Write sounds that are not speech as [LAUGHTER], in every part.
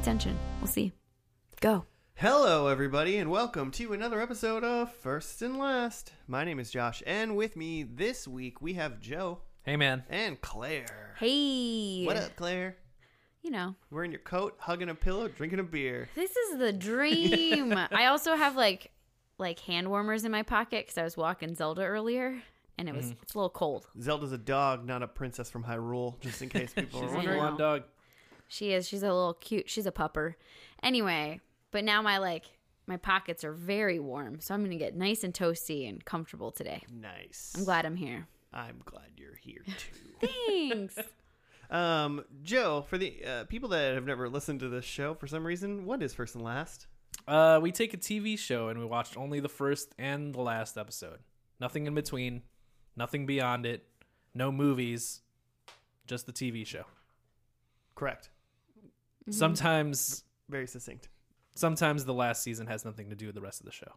attention. We'll see. Go. Hello, everybody, and welcome to another episode of First and Last. My name is Josh, and with me this week we have Joe Hey, man. and Claire. Hey. What up, Claire? You know, Wearing your coat, hugging a pillow, drinking a beer. this is the [LAUGHS] dream. I also have like like hand warmers in my pocket because I was walking Zelda earlier, and it was Mm-hmm. it's a little cold. Zelda's a dog, not a princess from Hyrule, just in case [LAUGHS] people are She's a wondering. one dog. She is. She's a little cute. She's a pupper. Anyway, but now my like my pockets are very warm, so I'm gonna get nice and toasty and comfortable today. Nice. I'm glad I'm here. I'm glad you're here too. [LAUGHS] [LAUGHS] Thanks. um, Joe, for the uh, people that have never listened to this show for some reason, what is First and Last? Uh, we take a TV show and we watched only the first and the last episode. Nothing in between, nothing beyond it, no movies, just the TV show. Correct. Mm-hmm. Sometimes, Very succinct. sometimes the last season has nothing to do with the rest of the show.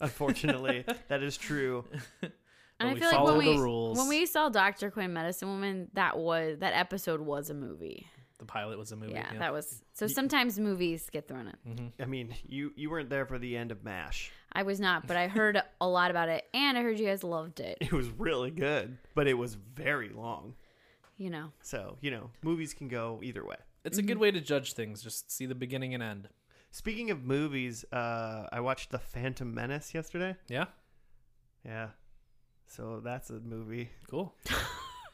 Unfortunately, [LAUGHS] that is true. And I we feel like when follow the we rules. when we saw Doctor Quinn, Medicine Woman, that was that episode was a movie. The pilot was a movie. Yeah, that was. So sometimes movies get thrown in. Mm-hmm. I mean, you you weren't there for the end of MASH. I was not, but I heard [LAUGHS] a lot about it, and I heard you guys loved it. It was really good, but it was very long. You know, So, you know, movies can go either way. It's a good way to judge things. Just see the beginning and end. Speaking of movies, uh, I watched The Phantom Menace yesterday. Yeah, Yeah. So that's a movie. cool. [LAUGHS]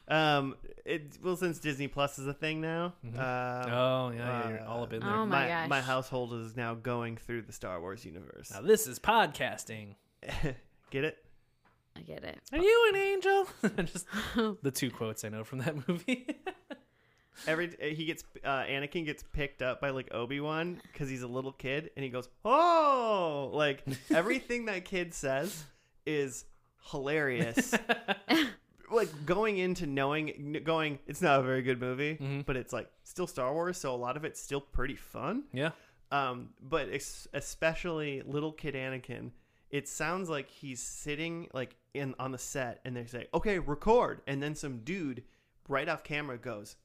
Um, it well since Disney Plus is a thing now. Mhm. Uh, oh yeah, yeah, you're all up in there. Oh my my gosh. my household is now going through the Star Wars universe. Now this is podcasting. [LAUGHS] Get it? I get it. Are you an angel? [LAUGHS] just the two quotes I know from that movie. Every he gets uh, Anakin gets picked up by like Obi Wan because he's a little kid, and he goes, "Oh!" Like [LAUGHS] everything that kid says is hilarious. [LAUGHS] like going into knowing, going, it's not a very good movie, Mhm. but it's like still Star Wars, so a lot of it's still pretty fun. yeah. Um, but ex- especially little kid Anakin, it sounds like he's sitting like in on the set, and they say, "Okay, record," and then some dude right off camera goes,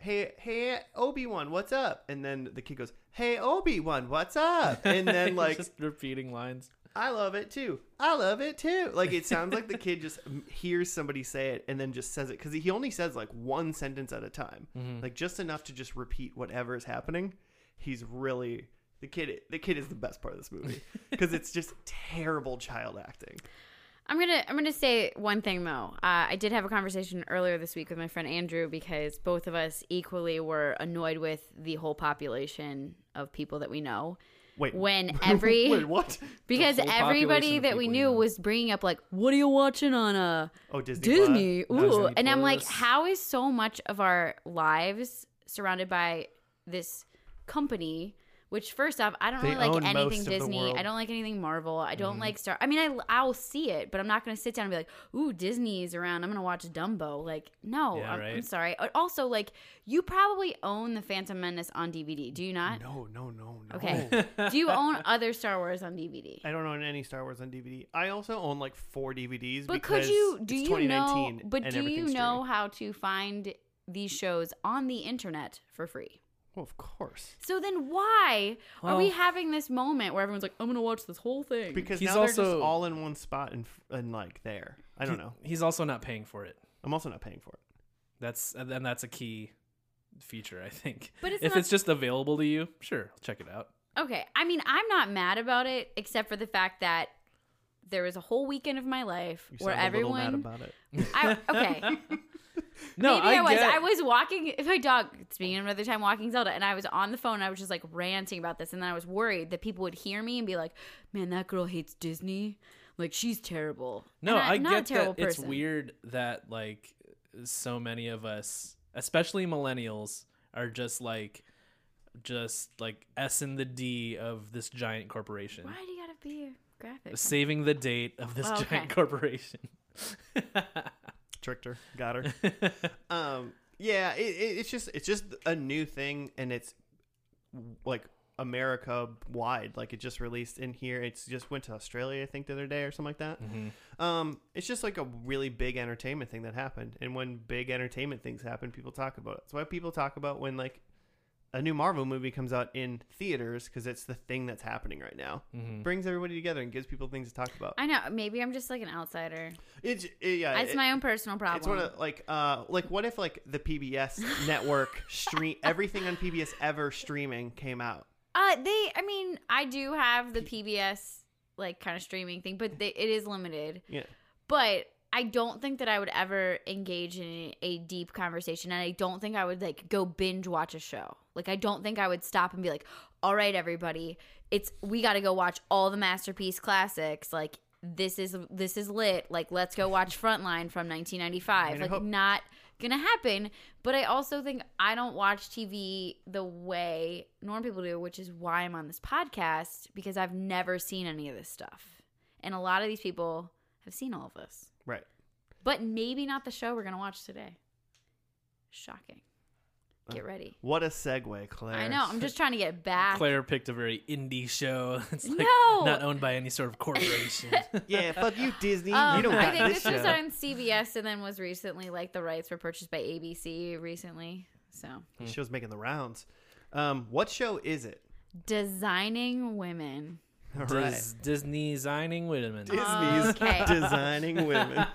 "Hey, hey, Obi Wan, what's up?" And then the kid goes, "Hey, Obi Wan, what's up?" And then [LAUGHS] like, just repeating lines. "I love it too. I love it too." Like it sounds like the kid just hears somebody say it and then just says it because he only says like one sentence at a time Mhm. like just enough to just repeat whatever is happening. He's really the kid. The kid is the best part of this movie because it's just terrible child acting. I'm gonna I'm gonna say one thing though. Uh, I did have a conversation earlier this week with my friend Andrew because both of us equally were annoyed with the whole population of people that we know. Wait, When [LAUGHS] every wait, what? because everybody that we knew know. was bringing up like, "What are you watching on uh Oh, Disney. Disney?" Plus? Ooh, Disney and I'm like, how is so much of our lives surrounded by this company? Which, first off, I don't They really like anything most of the Disney. I don't like anything Marvel. I don't mm-hmm. like Star. I mean, I I'll see it, but I'm not going to sit down and be like, "Ooh, Disney's around. I'm going to watch Dumbo." Like, no, Yeah, I'm, I'm sorry. Also, like, you probably own the Phantom Menace on DVD. Do you not? No, no, no, no. Okay. [LAUGHS] Do you own other Star Wars on DVD? I don't own any Star Wars on DVD. I also own like four DVDs. But because could you do you know but do you know streaming. how to find these shows on the internet for free? Well, of course. So then why are we Well- having this moment where everyone's like, I'm gonna watch this whole thing? Because He's now they're just also- all in one spot and and like there. I don't He- know. He's also not paying for it. I'm also not paying for it. That's and that's a key feature, I think. But it's if not- it's just available to you, sure, check it out. Okay. I mean, I'm not mad about it, except for the fact that there was a whole weekend of my life You where sound a mad everyone about it. I, okay. [LAUGHS] [LAUGHS] No, Maybe I, I, was. get- I was walking my dog. Speaking of another time, walking Zelda, and I was on the phone. And I was just like ranting about this, and then I was worried that people would hear me and be like, "Man, that girl hates Disney. Like she's terrible." No, I a get that. It's weird that like so many of us, especially millennials, are just like just like S and the D of this giant corporation, Why do you gotta be graphic? saving the date of this Oh, okay. giant corporation. [LAUGHS] Tricked her. Got her. [LAUGHS] um yeah it, it, it's just it's just a new thing and it's like america wide like it just released in here it's just went to australia i think the other day or something like that Mhm. um it's just like a really big entertainment thing that happened and when big entertainment things happen people talk about it that's why people talk about when like a new Marvel movie comes out in theaters because it's the thing that's happening right now. Mhm. Brings everybody together and gives people things to talk about. I know. Maybe I'm just like an outsider. It's it, yeah, It's it- my own personal problem. It's one of like uh like what if like the PBS [LAUGHS] network stream everything on PBS ever streaming came out. Uh, they. I mean, I do have the PBS like kind of streaming thing, but they, it is limited. Yeah. But I don't think that I would ever engage in a deep conversation, and I don't think I would like go binge watch a show. Like, I don't think I would stop and be like, "All right, everybody, it's we got to go watch all the masterpiece classics." Like, this is this is lit. Like, let's go watch Frontline from 1995. I mean, like, hope- not gonna happen. But I also think I don't watch TV the way normal people do, which is why I'm on this podcast because I've never seen any of this stuff, and a lot of these people have seen all of this Right. but maybe not the show we're gonna watch today. Shocking. Get ready. What a segue, Claire. I know. I'm just [LAUGHS] trying to get back. Claire picked a very indie show. [LAUGHS] It's like No! not owned by any sort of corporation. [LAUGHS] Yeah, fuck you, Disney. Um, you don't I got think this this was on CBS and then was recently like the rights were purchased by ABC recently. So The show's making the rounds. Um, what show is it? designing women. All right. Dis- Disney signing women. Disney's ah, Okay. [LAUGHS] designing women.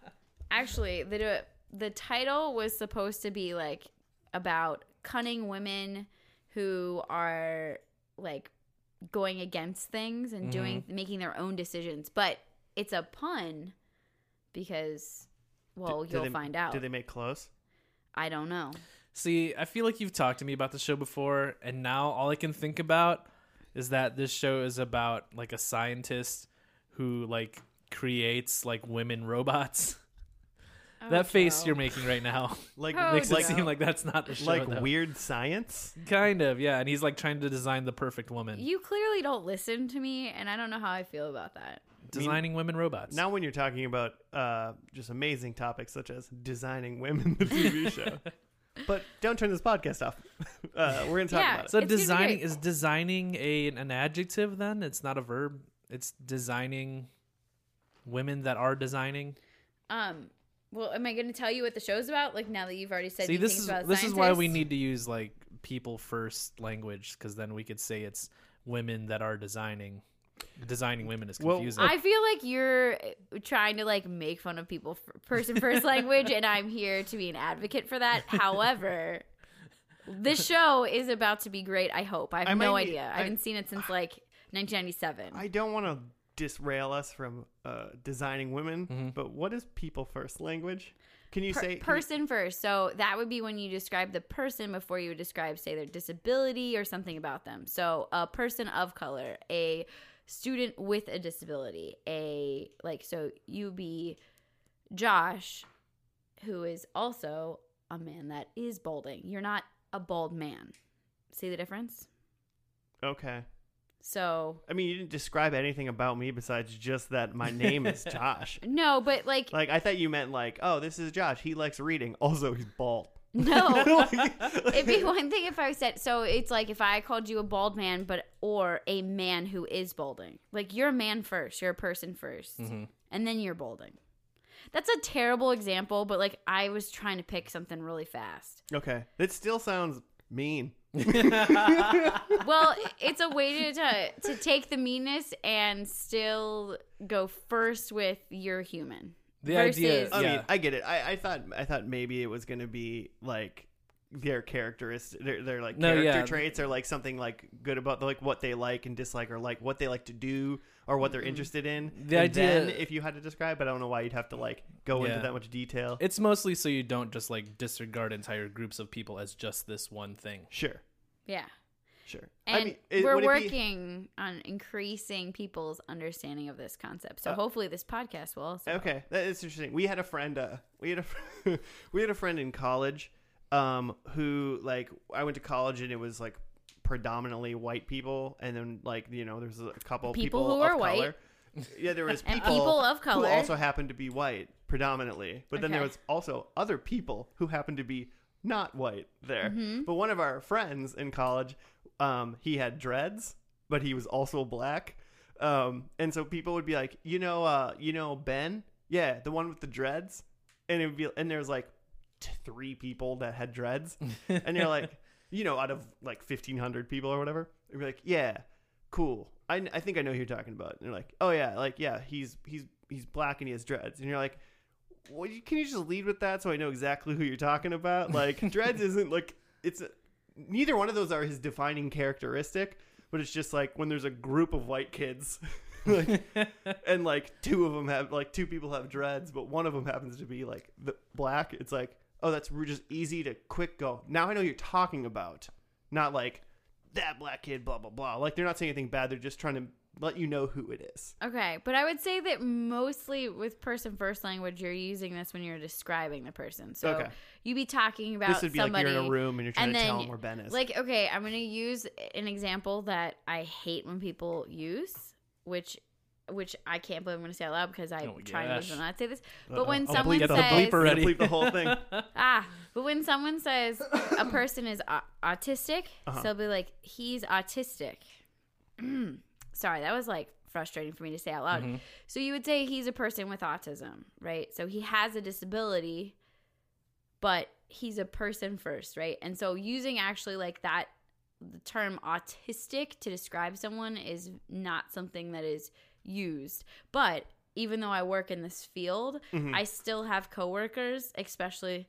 [LAUGHS] Actually, the the title was supposed to be like about cunning women who are like going against things and doing mm-hmm. making their own decisions, but it's a pun because well, Do- do you'll they- find out. Do they make clothes? I don't know. See, I feel like you've talked to me about the show before, and now all I can think about is that this show is about like a scientist who like creates like women robots. [LAUGHS] that face Joe. you're making right now [LAUGHS] Like Oh, makes like it seem like that's not the show. like though. weird science? kind of, yeah. And he's like trying to design the perfect woman, You clearly don't listen to me, and I don't know how I feel about that. designing women robots. Now, when you're talking about uh, just amazing topics such as designing women, the TV show. [LAUGHS] but don't turn this podcast off. [LAUGHS] Uh, we're gonna talk Yeah. about it. so It's designing is designing a an adjective then? It's not a verb. It's designing women that are designing. Um, well, am I going to tell you what the show's about? Like now that you've already said See, you this things is about this is why we need to use like people first language because then we could say it's women that are designing. Designing women is Well, confusing. I feel like you're trying to like make fun of people for person first language, and I'm here to be an advocate for that. [LAUGHS] However, this show is about to be great. I hope. I have I no might idea. I, I- haven't seen it since like 1997. I don't want to disrail us from uh, designing women, Mm-hmm. but what is people first language? Can you Per- say person first. So that would be when you describe the person before you describe, say, their disability or something about them. So a person of color, a student with a disability, a like. So you be Josh, who is also a man that is balding. You're not a bald man. See the difference? Okay. So I mean, you didn't describe anything about me besides just that my name is [LAUGHS] Josh. no, but like Like I thought you meant like, oh, this is Josh. He likes reading. [LAUGHS] Also, he's bald. No. [LAUGHS] It'd be one thing if I said so. It's like if I called you a bald man, but or a man who is balding. Like you're a man first, you're a person 1st mm-hmm. and then you're balding. That's a terrible example, but like I was trying to pick something really fast. okay, it still sounds mean. [LAUGHS] Well, it's a way to, to to take the meanness and still go first with you're human. The idea, versus- I yeah. mean, I get it. I, I thought I thought maybe it was gonna be like their characteristics, their, their like No, character yeah. traits, or like something like good about like what they like and dislike, or like what they like to do, or what they're interested in. The And idea- then if you had to describe, but I don't know why you'd have to like go into that much detail. it's mostly so you don't just like disregard entire groups of people as just this one thing. sure, Yeah. Sure. And I mean, it- we're it be- working on increasing people's understanding of this concept. So Uh, hopefully this podcast will also. Okay, that is interesting. We had a friend. Uh, [LAUGHS] we had a [LAUGHS] we had a friend in college, um, who like I went to college and it was like predominantly white people, and then like you know there's a couple People people, who of are white. color. Yeah, there was [LAUGHS] people, people of color who also happened to be white predominantly, but then there was also other people who happened to be not white there. Mm-hmm. But one of our friends in college, um, he had dreads, but he was also black. Um, and so people would be like, you know, uh, you know Ben, yeah, the one with the dreads, and it would be, and there's like t- three people that had dreads, [LAUGHS] and you're like, you know, out of like fifteen hundred people or whatever, you'd be like, yeah, cool. I, I think I know who you're talking about. And you're like, oh yeah, like yeah, he's he's he's black and he has dreads, and you're like, well, you- can you just lead with that so I know exactly who you're talking about? Like [LAUGHS] dreads isn't like it's neither one of those are his defining characteristic, but it's just like when there's a group of white kids. [LAUGHS] like, [LAUGHS] and like two of them have like two people have dreads, but one of them happens to be like the black. It's like, oh, that's just easy to quick go. Now I know you're talking about, not like that black kid, blah blah blah. Like they're not saying anything bad. They're just trying to let you know who it is. Okay, but I would say that mostly with person first language, you're using this when you're describing the person. So Okay. you be talking about this would be somebody. like you're in a room and you're trying and to tell then, them where Ben is. Like, okay, I'm gonna use an example that I hate when people use, which, which I can't believe I'm gonna say out loud because I'm Oh, trying gosh. to not say this. But Uh-oh. when I'll someone bleep the says, bleeper We're bleep the whole thing. [LAUGHS] ah, but when someone says a person is au- autistic, Uh-huh. so they'll be like, he's autistic. [CLEARS THROAT] Sorry, that was like frustrating for me to say out loud. Mm-hmm. So you would say he's a person with autism, right? So he has a disability, but he's a person first, right? And so using actually like that the term autistic to describe someone is not something that is used. But even though I work in this field, Mhm. I still have coworkers, especially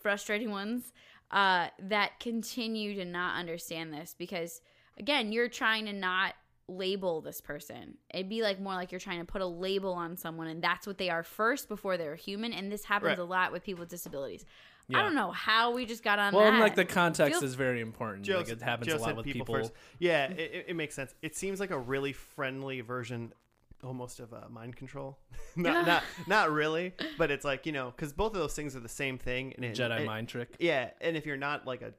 frustrating ones, uh, that continue to not understand this because again, you're trying to not label this person. It'd be like more like you're trying to put a label on someone and that's what they are first before they're human. And this happens Right. a lot with people with disabilities. I don't know how we just got on Well, that. and like the context Feel- is very important. Joe, like it happens Joe a lot with people. first. Yeah, it, it, it makes sense. It seems like a really friendly version, almost of uh, mind control. [LAUGHS] not, not, not really, but it's like you know, because both of those things are the same thing. And it, Jedi it- mind trick. Yeah, and if you're not like a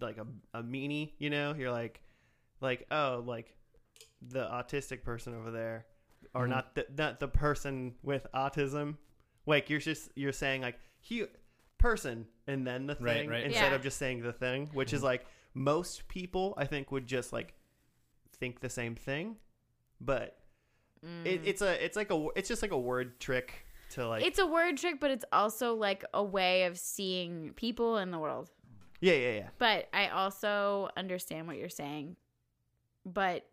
like a, a meanie, you know, you're like like oh like the autistic person over there, or Mhm. not the not the person with autism. Like you're just you're saying like he person and then the thing right. instead Yeah. of just saying the thing, which is like most people I think would just like think the same thing, but it, it's a it's like a it's just like a word trick to like it's a word trick, but it's also like a way of seeing people in the world. yeah yeah yeah But I also understand what you're saying. But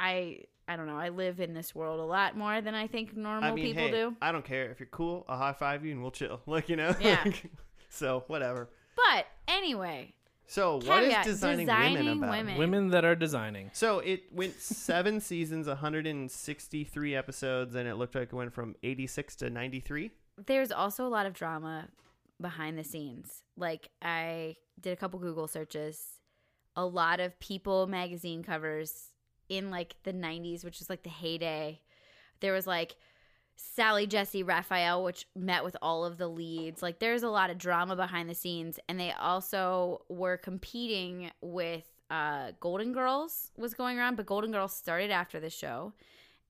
I I don't know. I live in this world a lot more than I think normal I mean, people hey, do. I don't care if you're cool. I'll high five you and we'll chill. [LAUGHS] Like you know. Yeah. [LAUGHS] so whatever. But anyway, So what is Caveat, designing, designing women about? women. Women that are designing. So it went seven [LAUGHS] seasons, 163 episodes, and it looked like it went from 86 to 93. there's also a lot of drama behind the scenes. Like I did a couple Google searches. A lot of People magazine covers in like the 90s, which is like the heyday. There was like Sally Jessy Raphael, which met with all of the leads. Like there's a lot of drama behind the scenes, and they also were competing with uh, Golden Girls was going around, but Golden Girls started after the show,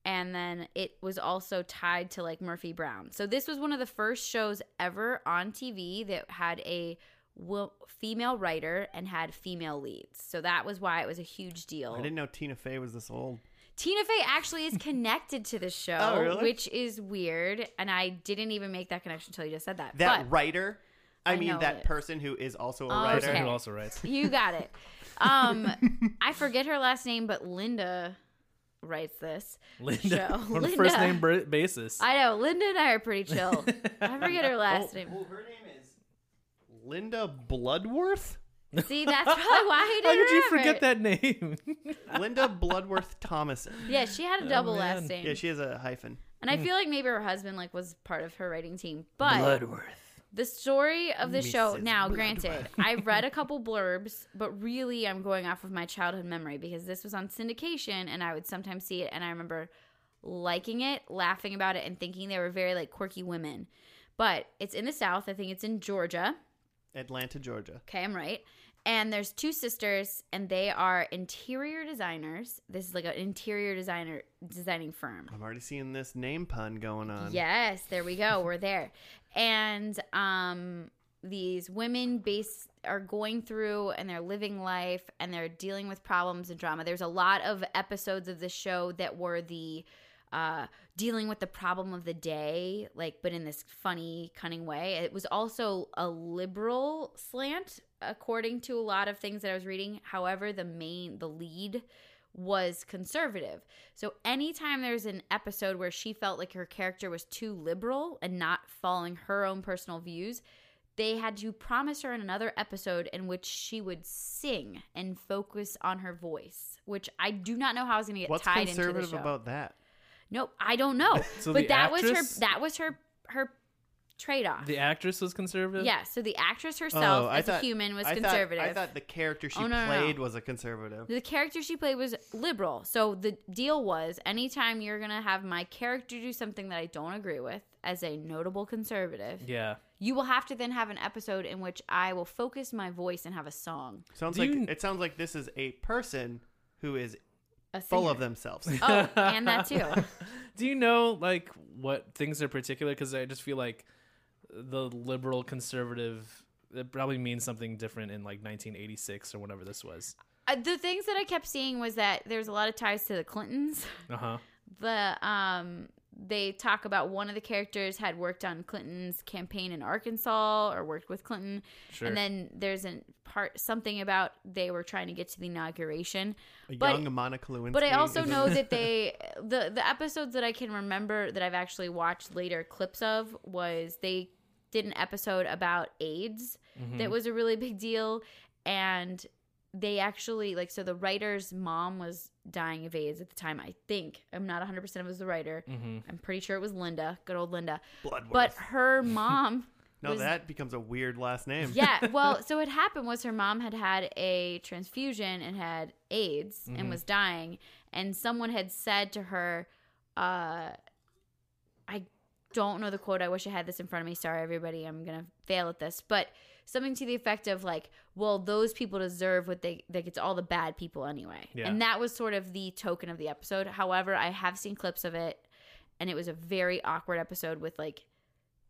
and then it was also tied to like Murphy Brown. So this was one of the first shows ever on TV that had a wo- female writer and had female leads. So that was why it was a huge deal. I didn't know Tina Fey was this old. Tina Fey actually is connected to the [LAUGHS] show, Oh, really? which is weird. And I didn't even make that connection until you just said that. That but writer. I, I mean, that it. person who is also a writer. Person Okay. who also writes. [LAUGHS] you got it. Um, [LAUGHS] I forget her last name, but Linda writes this. Linda. Show. On a Linda. first name basis. I know Linda and I are pretty chill. I forget her last oh, name. oh, her name is Linda Bloodworth. See, that's probably why he [LAUGHS] How didn't How did you forget it. that name? [LAUGHS] Linda Bloodworth Thomason. Yeah, she had a Oh, double man. last name, Yeah, she has a hyphen. and I hmm. feel like maybe her husband like was part of her writing team. But Bloodworth. the story of the show Mrs. now granted i read a couple blurbs but really i'm going off of my childhood memory because this was on syndication and i would sometimes see it and i remember liking it laughing about it and thinking they were very like quirky women but it's in the south i think it's in georgia Atlanta, Georgia. okay i'm right and there's two sisters and they are interior designers this is like an interior designer designing firm I'm already seeing this name pun going on. Yes, there we go. We're there. And um these women base are going through and they're living life and they're dealing with problems and drama. There's a lot of episodes of the show that were the uh dealing with the problem of the day, like but in this funny, cunning way. It was also a liberal slant according to a lot of things that I was reading. However, the main, the lead was conservative. So anytime there's an episode where she felt like her character was too liberal and not following her own personal views, they had to promise her in another episode in which she would sing and focus on her voice, which I do not know how I was going to get What's tied into the conservative about that? Nope, I don't know. [LAUGHS] So but the that was her that was her her trade off. The actress was conservative. Yeah, so the actress oh, herself Oh, as thought- a human was I thought- conservative. I thought the character she Oh, no, no, played no. was a conservative. the character she played was liberal. So the deal was anytime you're going to have my character do something that I don't agree with as a notable conservative, Yeah. you will have to then have an episode in which I will focus my voice and have a song. Sounds Do like you- it sounds like this is a person who is A full of themselves. Oh, [LAUGHS] and that too. Do you know like what things are particular? Because I just feel like the liberal conservative it probably means something different in like 1986 or whenever this was. Uh, the things that I kept seeing was that there's a lot of ties to the Clintons. Uh huh. the um they talk about one of the characters had worked on Clinton's campaign in Arkansas or worked with Clinton. Sure. And then there's a part something about they were trying to get to the inauguration. A But- young Monica Lewinsky. But I also know [LAUGHS] that they the the episodes that I can remember that I've actually watched later clips of was they did an episode about AIDS Mhm. that was a really big deal and they actually like so the writer's mom was dying of AIDS at the time I think I'm not 100% if it was the writer Mhm. I'm pretty sure it was Linda good old Linda Bloodworth. but her mom [LAUGHS] no, was- that becomes a weird last name. yeah [LAUGHS] well so what happened was her mom had had a transfusion and had AIDS Mhm. and was dying and someone had said to her uh I don't know the quote I wish I had this in front of me sorry everybody I'm going to fail at this but something to the effect of like well those people deserve what they like it's all the bad people anyway Yeah. and that was sort of the token of the episode however I have seen clips of it and it was a very awkward episode with like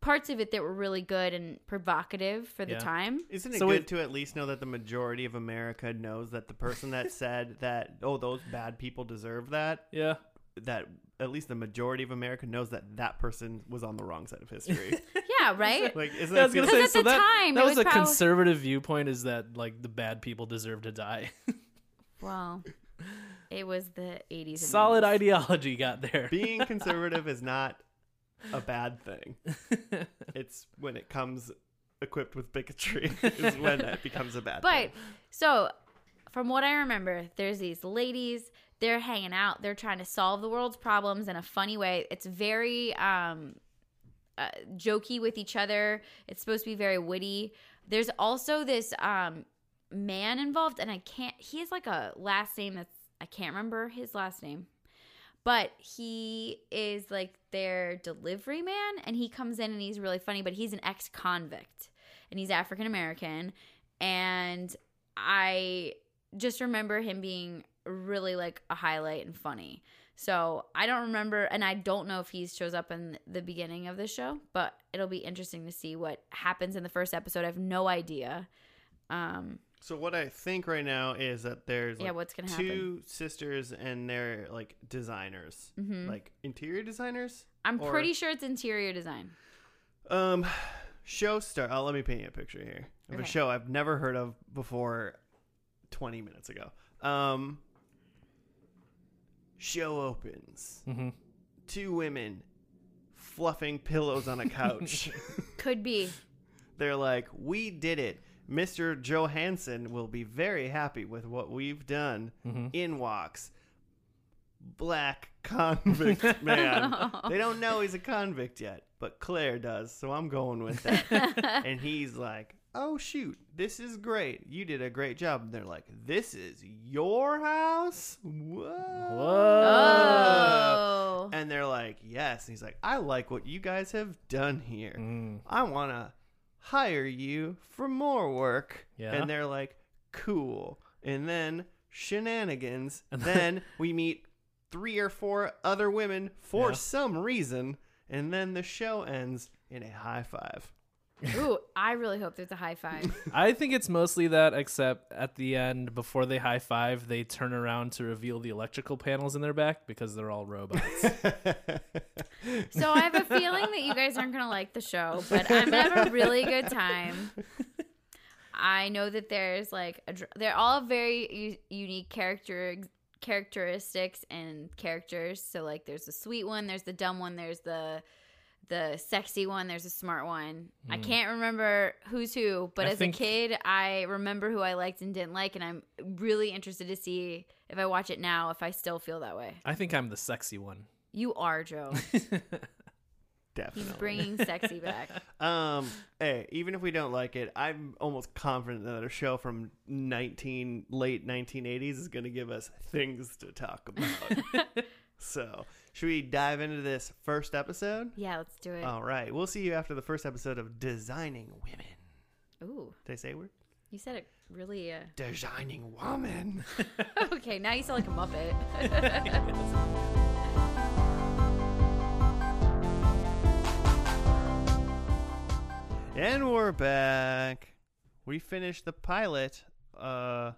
parts of it that were really good and provocative for the Yeah. time Isn't it So good it- to at least know that the majority of America knows that the person that [LAUGHS] said that oh those bad people deserve that Yeah. That at least the majority of America knows that that person was on the wrong side of history. [LAUGHS] Yeah, right? like isn't Yeah, I was gonna? Because say at so the that, time, that was, was a probably- conservative viewpoint is that like the bad people deserve to die. [LAUGHS] well, it was the 80s. Solid 90s. ideology got there. being [LAUGHS] conservative is not a bad thing. It's when it comes equipped with bigotry is when that becomes a bad But thing. But so, from what I remember, there's these ladies. They're hanging out. They're trying to solve the world's problems in a funny way. It's very um, uh, jokey with each other. It's supposed to be very witty. There's also this um, man involved, and I can't. He has like a last name that's I can't remember his last name, but he is like their delivery man, and he comes in and he's really funny. But he's an ex-convict, and he's African American, and I just remember him being really like a highlight and funny. So I don't remember, and I don't know if he shows up in the beginning of the show, but it'll be interesting to see what happens in the first episode. I have no idea. Um, So what I think right now is that there's like yeah, what's gonna two happen? sisters and they're like designers, hmm like interior designers. I'm or- pretty sure it's interior design. Um, show star. Oh, let me paint you a picture here of a show I've never heard of before. Twenty minutes ago. Um, show opens. hmm Two women fluffing pillows on a couch. [LAUGHS] Could be. They're like, "We did it." Mr. Johansson will be very happy with what we've done. hmm In walks black convict [LAUGHS] man. [LAUGHS] they don't know he's a convict yet, but Claire does, so I'm going with that. and he's like, "Oh shoot, this is great. You did a great job." And they're like, "This is your house? Whoa!" Oh. And they're like, "Yes." And he's like, "I like what you guys have done here. Mm. I want to hire you for more work." Yeah. And they're like, "Cool." And then shenanigans. [LAUGHS] And then we meet three or four other women for Yeah. some reason, and then the show ends in a high five. Ooh, I really hope there's a high five. [LAUGHS] I think it's mostly that, except at the end, before they high five, they turn around to reveal the electrical panels in their back because they're all robots. [LAUGHS] So I have a feeling that you guys aren't gonna like the show, but I'm gonna have a really good time. I know that there's like a, dr- they're all very u- unique character characteristics and characters. So like there's the sweet one, there's the dumb one, there's the the sexy one, there's a smart one. I Mm. can't remember who's who, but I as think- a kid, I remember who I liked and didn't like, and I'm really interested to see if I watch it now if I still feel that way. I think I'm the sexy one. You are Joe. [LAUGHS] Definitely. He's bringing sexy back. [LAUGHS] Um, hey, even if we don't like it, I'm almost confident that a show from 19 late 1980s is going to give us things to talk about. [LAUGHS] so, should we dive into this first episode? Yeah, let's do it. All right, we'll see you after the first episode of Designing Women. Ooh, Did I say a word? you said it really. Uh... Designing Woman. [LAUGHS] [LAUGHS] okay, now you sound like a muppet. [LAUGHS] and we're back. We finished the pilot uh,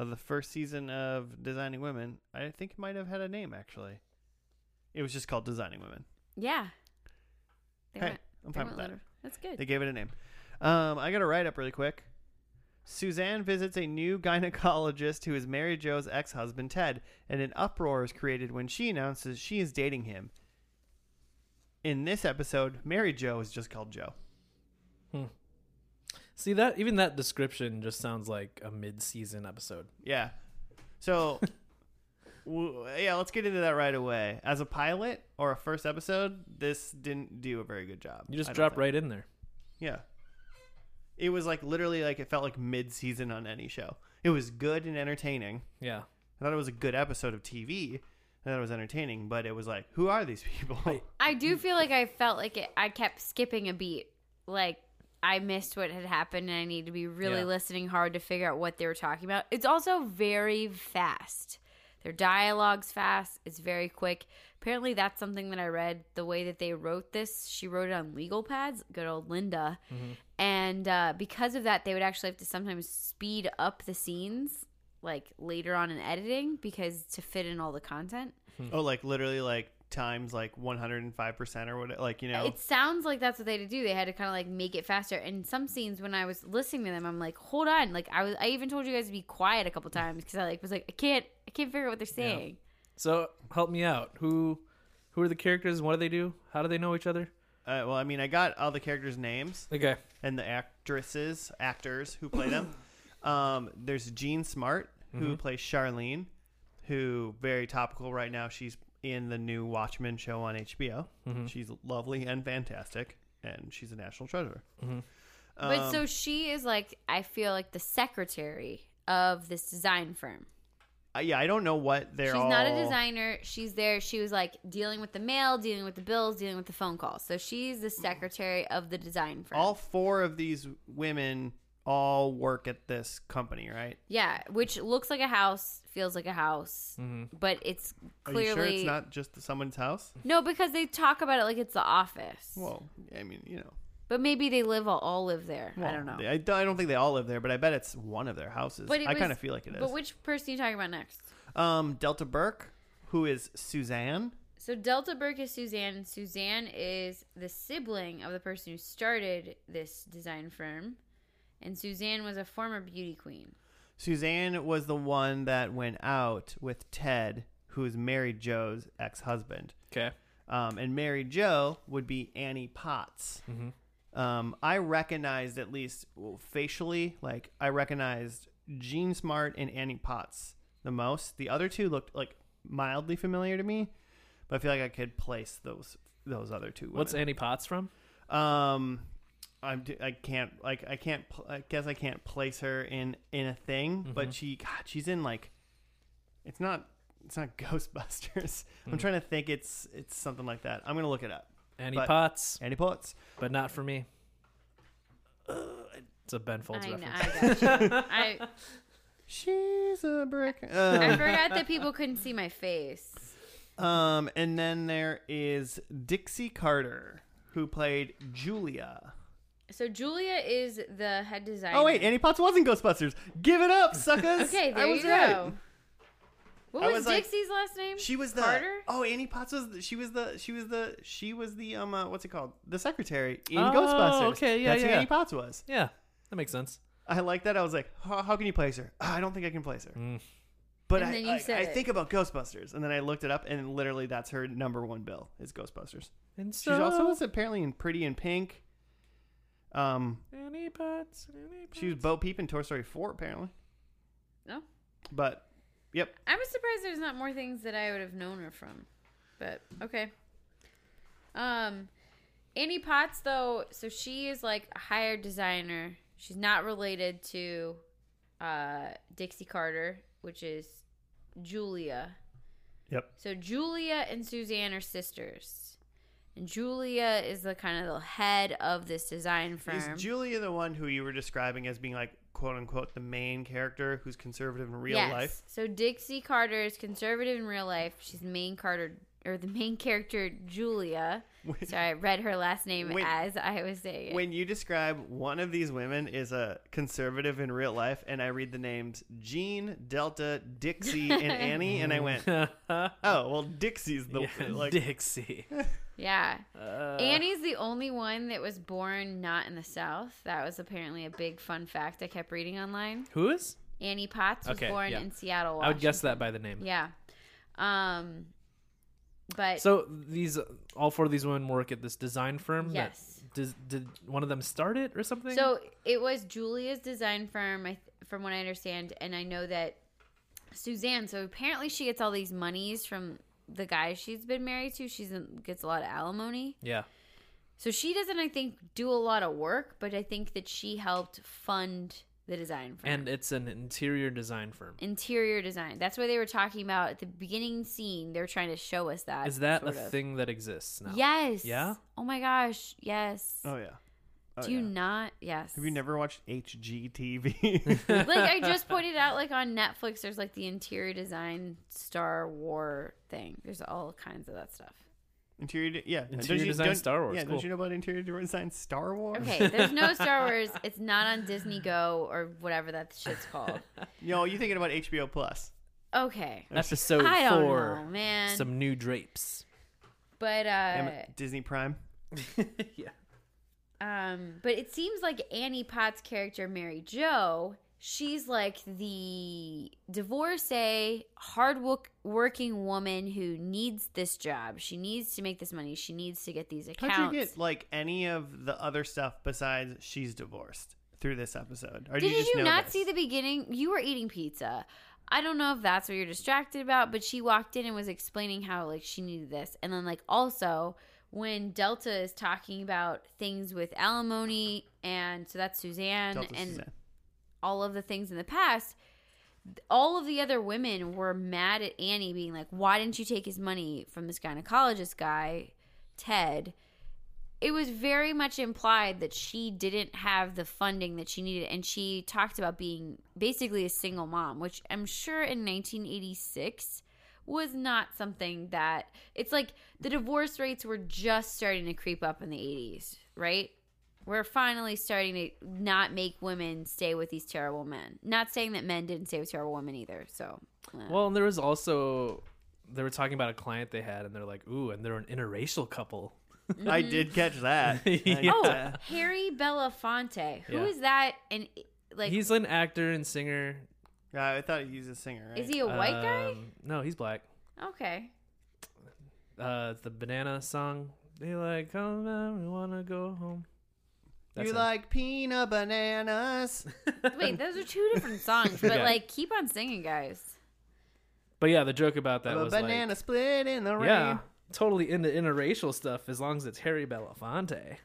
of the first season of Designing Women. I think it might have had a name actually. It was just called Designing Women. yeah. They Hey, went- I'm they fine with that. little- That's good. They gave it a name. Um, I got a write up really quick. Suzanne visits a new gynecologist who is Mary Jo's ex husband, Ted, and an uproar is created when she announces she is dating him. In this episode, Mary Jo is just called Joe. See that even that description just sounds like a mid-season episode. Yeah. So, [LAUGHS] w- yeah, let's get into that right away. As a pilot or a first episode, this didn't do a very good job. You just I drop think. right in there. Yeah. It was like literally like it felt like mid season on any show. It was good and entertaining. Yeah. I thought it was a good episode of TV. I thought it was entertaining, but it was like, who are these people? I do feel like I felt like it, I kept skipping a beat. Like I missed what had happened and I need to be really Yeah. listening hard to figure out what they were talking about. It's also very fast. Their dialogue's fast. It's very quick. Apparently that's something that I read. The way that they wrote this, she wrote it on legal pads. Good old Linda. And uh, because of that, they would actually have to sometimes speed up the scenes like later on in editing because to fit in all the content. oh, like literally like times like 105% or what? Like, you know? It sounds like that's what they had to do. They had to kind of like make it faster. And some scenes, when I was listening to them, I'm like, hold on. Like I was, I even told you guys to be quiet a couple times because I like was like, I can't, I can't figure out what they're saying. So help me out. Who who are the characters and what do they do? How do they know each other? uh, well, I mean, I got all the characters' names. Okay. and the actresses, actors who play them. [COUGHS] Um, there's Jean Smart who plays Charlene, who very topical right now. She's in the new Watchmen show on HBO. She's lovely and fantastic, and she's a national treasure. but Um, so she is like, I feel like the secretary of this design firm. uh, yeah, I don't know what they're. She's not a designer. She's there. She was like dealing with the mail, dealing with the bills, dealing with the phone calls. So she's the secretary of the design firm. All four of these women all work at this company, right? yeah, which looks like a house, feels like a house, but it's Are clearly you sure it's not just someone's house? No, because they talk about it like it's the office. Well, I mean, you know. but maybe they live all, all live there. I don't know. I, don't- I don't think they all live there, but I bet it's one of their houses. But I kind of feel like it is. But which person are you talking about next? Um, Delta Burke, who is Suzanne. So Delta Burke is Suzanne, and Suzanne is the sibling of the person who started this design firm. And Suzanne was a former beauty queen. Suzanne was the one that went out with Ted, who is Mary Jo's ex-husband. Okay. Um, and Mary Jo would be Annie Potts. Um, I recognized at least well, facially, like I recognized Jean Smart and Annie Potts the most. The other two looked like mildly familiar to me, but I feel like I could place those those other two. What's. Annie Potts from? Um, I'm I can't like I can't pl- I guess I can't place her in in a thing, but she God she's in like it's not it's not [LAUGHS] Ghostbusters. I'm trying to think it's it's something like that. I'm gonna look it up. Annie But- Potts, Annie Potts. but not for me. It's a Ben Folds I, know, reference. I got. [LAUGHS] I, She's a brick. I Um, forgot that people couldn't see my face. um, and then there is Dixie Carter, who played Julia. So Julia is the head designer. Oh wait, Annie Potts wasn't Ghostbusters. Give it up, suckers. [LAUGHS] Okay, there I was you right. go. What I was, was like- Dixie's last name? She was the Carter. oh Annie Potts was the, she was the she was the she was the um uh, what's it called the secretary in Oh, Ghostbusters. okay, yeah, that's who yeah. Annie Potts was. Yeah, that makes sense. I like that. I was like, how, how can you place her? "Ah, I don't think I can place her. Mm. But And I, then you I, said I think about Ghostbusters, and then I looked it up, and literally that's her number one bill is Ghostbusters. And She's also was apparently in Pretty in Pink. Um, Annie Potts, any she was. Bo Peep in Toy Story four, apparently. No. But yep, I was surprised there's not more things that I would have known her from. But okay. Um Annie Potts though, so she is like a hired designer. She's not related to uh Dixie Carter, which is Julia. Yep. So Julia and Suzanne are sisters. And Julia is the kind of the head of this design firm. is Julia the one who you were describing as being like quote unquote the main character who's conservative in real yes. life? So Dixie Carter is conservative in real life. She's the main Carter or the main character Julia. Sorry, I read her last name When- as I was saying it. When you describe one of these women is a conservative in real life, and I read the names Jean, Delta, Dixie, and [LAUGHS] Annie, and I went, [LAUGHS] oh, well, Dixie's the Yeah, [LAUGHS] like. Dixie. yeah. Uh, Annie's the only one that was born not in the South. That was apparently a big fun fact I kept reading online. who is? Annie Potts was Okay, born yeah. in Seattle. I would guess that by the name. Yeah. Um but So these, all four of these women work at this design firm. yes. does did one of them start it or something? So it was Julia's design firm, I from what I understand, and I know that Suzanne. So apparently, she gets all these monies from the guy she's been married to. She's gets a lot of alimony. yeah. So she doesn't, I think, do a lot of work, but I think that she helped fund the design firm. And it's an interior design firm. interior design. That's why they were talking about at the beginning scene. They were trying to show us that. Is that a of. thing that exists now? Yes. Yeah? Oh my gosh. Yes. Oh, yeah. Oh, Do you yeah. not? Yes. Have you never watched HGTV? [LAUGHS] like I just [LAUGHS] pointed out, like on Netflix, there's like the interior design Star War thing. There's all kinds of that stuff. Interior, de- yeah. Don't Interior you- design don't- Star Wars, Yeah, cool. don't you know about interior design Star Wars? Okay, there's no Star Wars. It's not on Disney Go or whatever that shit's called. [LAUGHS] No, you're thinking about HBO Plus. Okay, Episode I don't four. know, man. Some new drapes. but uh, Am- Disney Prime. [LAUGHS] yeah. Um, but it seems like Annie Potts' character, Mary Jo, she's like the divorcee, hard work- working woman who needs this job. She needs to make this money. She needs to get these accounts. How'd you get like any of the other stuff besides she's divorced through this episode? Or Did you, just you not this? see the beginning? You were eating pizza. I don't know if that's what you're distracted about, but she walked in and was explaining how like she needed this. And then like also when Delta is talking about things with alimony and so that's Suzanne Delta and Suzanne. All of the things in the past, all of the other women were mad at Annie being like, "Why didn't you take his money from this gynecologist guy, Ted?" It was very much implied that she didn't have the funding that she needed, and she talked about being basically a single mom, which I'm sure in 1986 was not something that it's like the divorce rates were just starting to creep up in the 80s, right? We're finally starting to not make women stay with these terrible men. Not saying that men didn't stay with terrible women either. So, uh, Well, and there was also they were talking about a client they had, and they're like, "Ooh, and they're an interracial couple." I did catch that. [LAUGHS] Yeah. oh, Harry Belafonte. Who is Yeah. that? And like, he's an actor and singer. Yeah, I thought he was a singer. Right? is he a white guy? Um, No, he's black. Okay. Uh, the banana song. They like, come on, we wanna go home. That's you him. like peanut bananas? [LAUGHS] Wait, those are two different songs, but Yeah. like, keep on singing, guys. But yeah, the joke about that a was banana like, split in the rain. yeah, totally into interracial stuff as long as it's Harry Belafonte.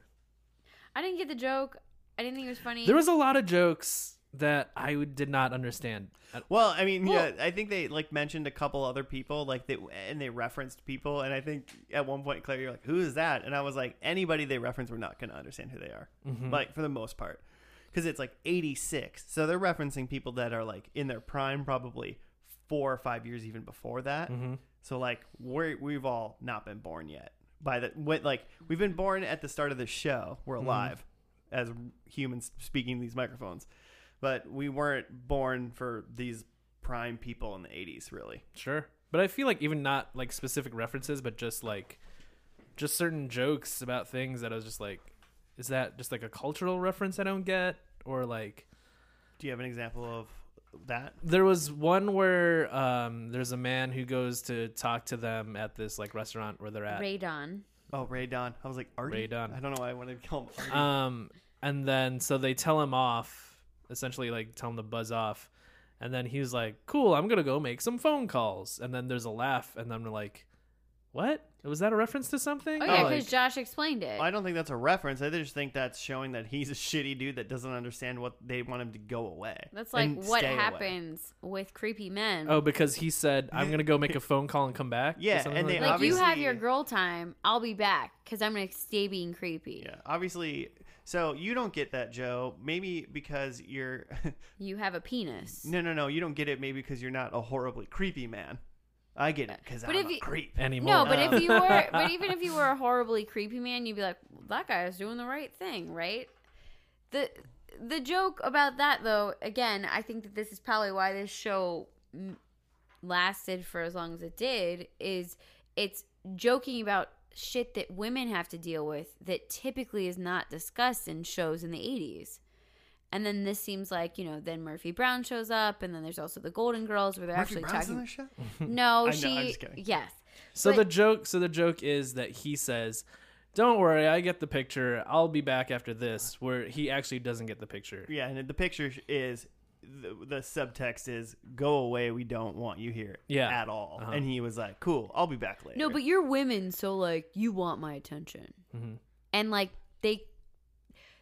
I didn't get the joke. I didn't think it was funny. There was a lot of jokes that I did not understand. Well, I mean, Well- yeah, I think they like mentioned a couple other people, like they and they referenced people, and I think at one point, Claire, you're like, "Who is that?" And I was like, "Anybody they reference, we're not going to understand who they are, Mm-hmm. like for the most part, because it's like '86, so they're referencing people that are like in their prime, probably four or five years even before that. Mhm. So like we we've all not been born yet. By the what like we've been born at the start of the show. We're Mm-hmm. alive as humans speaking these microphones, but we weren't born for these prime people in the '80s. Really, Sure. But I feel like even not like specific references, but just like just certain jokes about things that I was just like, is that just like a cultural reference I don't get? Or like Do you have an example of that? There was one where um, there's a man who goes to talk to them at this like restaurant where they're at. Radon. Oh, Ray Don. I was like, Artie? Ray Don. I don't know why I wanted to call him Artie. Um, and then so they tell him off, essentially like tell him to buzz off, and then he's like, "Cool, I'm gonna go make some phone calls." And then there's a laugh, and then we're like, "What? Was that a reference to something?" Oh yeah, Like- because Josh explained it. I don't think that's a reference. I just think that's showing that he's a shitty dude that doesn't understand what they want him to go away. That's like what stay away. happens with creepy men. oh, because he said, "I'm gonna go make a phone call and come back." Yeah, something and they that? like you have your girl time, I'll be back because I'm gonna stay being creepy. Yeah, obviously. So you don't get that, Joe. Maybe because you're. [LAUGHS] You have a penis. no, no, no. You don't get it. Maybe because you're not a horribly creepy man. I get it uh, because But I'm if a you- creep. anymore. No, but if you [LAUGHS] were, but even if you were a horribly creepy man, you'd be like, "That guy is doing the right thing, right?" The the joke about that, though, again, I think that this is probably why this show lasted for as long as it did. Is it's joking about shit that women have to deal with that typically is not discussed in shows in the '80s. And then this seems like you know, then Murphy Brown shows up, and then there's also the Golden Girls where they're Murphy actually Brown's in talking. this show? [LAUGHS] No, I know, she. I'm just kidding. Yes. So But- the joke, so the joke is that he says, "Don't worry, I get the picture. I'll be back after this." Where he actually doesn't get the picture. Yeah, and the picture is the, the subtext is "Go away, we don't want you here." Yeah. at all. Uh-huh. And he was like, "Cool, I'll be back later." No, but you're women, so like you want my attention, Mhm. and like they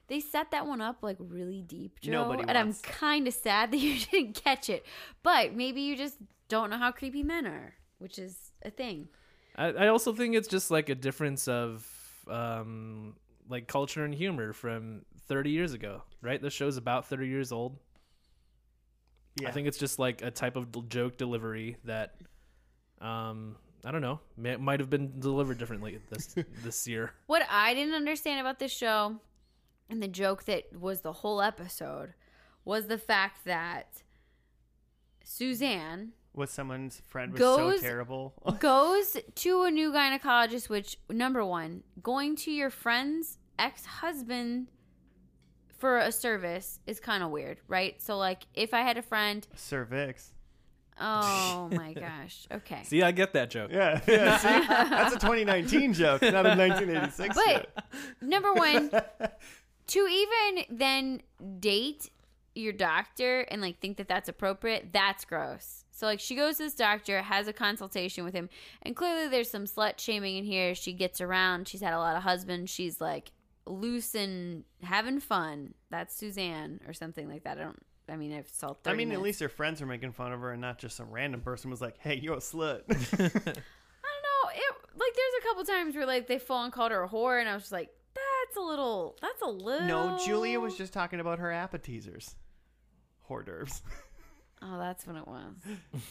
they set that one up like really deep, Joe. Nobody and I'm kind of sad [LAUGHS] that you didn't catch it, but maybe you just don't know how creepy men are, which is a thing. I, I also think it's just like a difference of um, like culture and humor from 30 years ago, right? The show's about 30 years old. Yeah. I think it's just like a type of joke delivery that, um, I don't know, may, might have been delivered differently this [LAUGHS] this year. What I didn't understand about this show, and the joke that was the whole episode, was the fact that Suzanne was someone's friend was Goes- so terrible. [LAUGHS] goes to a new gynecologist, which number one, going to your friend's ex husband for a service is kind of weird, right? So, like, if I had a friend, Cervix. oh my [LAUGHS] gosh, okay. See, I get that joke. Yeah, yeah. [LAUGHS] See, that's a 2019 joke, not a 1986 But joke. number one, [LAUGHS] to even then date your doctor and like think that that's appropriate, that's gross. So like she goes to this doctor, has a consultation with him, and clearly there's some slut shaming in here. She gets around. She's had a lot of husbands. She's like loose and having fun. That's Suzanne or something like that. I don't. I mean, I've saw. I mean, at least her friends were making fun of her, and not just some random person was like, "Hey, you're a slut." [LAUGHS] I don't know. It like there's a couple times where like they full on called her a whore, and I was just like, that's a little. That's a little. no, Julia was just talking about her appetizers, hors d'oeuvres. Oh, that's what it was. [LAUGHS]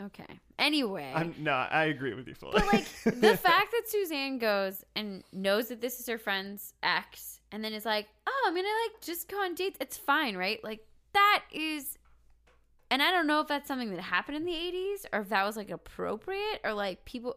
Okay. Anyway, I'm no, I agree with you fully. but like the [LAUGHS] fact that Suzanne goes and knows that this is her friend's ex, and then is like, "Oh, I'm gonna like just go on dates. It's fine, right?" Like that is, and I don't know if that's something that happened in the '80s or if that was like appropriate or like people,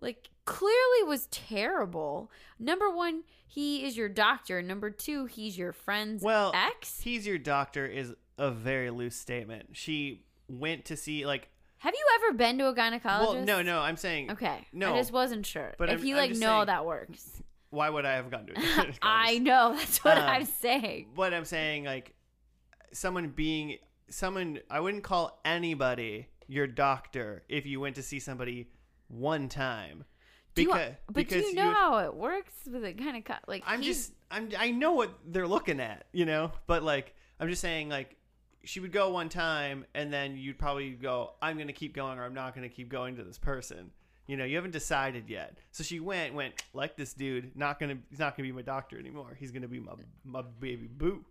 like clearly was terrible. Number one, he is your doctor. Number two, he's your friend's well, ex. he's your doctor is a very loose statement. She went to see like Have you ever been to a gynecologist? well, no, no, I'm saying Okay. No. I just wasn't sure. But if I'm- you like know saying- that works. why would I have gone to a [LAUGHS] gynecologist? I know. That's what Um, I'm saying. What I'm saying, like, someone being someone, I wouldn't call anybody your doctor if you went to see somebody one time. Do you- Because, but because do you know would- how it works with a kind of like? I'm just, I'm, I know what they're looking at, you know. But like, I'm just saying, like, she would go one time, and then you'd probably go, I'm gonna keep going, or I'm not gonna keep going to this person. You know, you haven't decided yet. So she went, went like this dude. Not gonna, he's not gonna be my doctor anymore. He's gonna be my, my baby boo.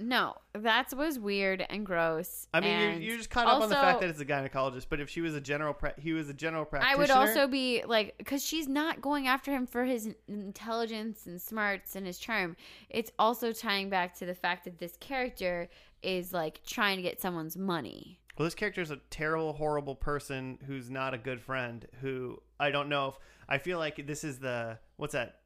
No. That was weird and gross. I mean, you're, you're just caught up on the fact that it's a gynecologist. But if she was a general, pra- he was a general practitioner. I would also be like, because she's not going after him for his intelligence and smarts and his charm. It's also tying back to the fact that this character is like trying to get someone's money. Well, this character is a terrible, horrible person who's not a good friend. Who I don't know if I feel like this is the what's that?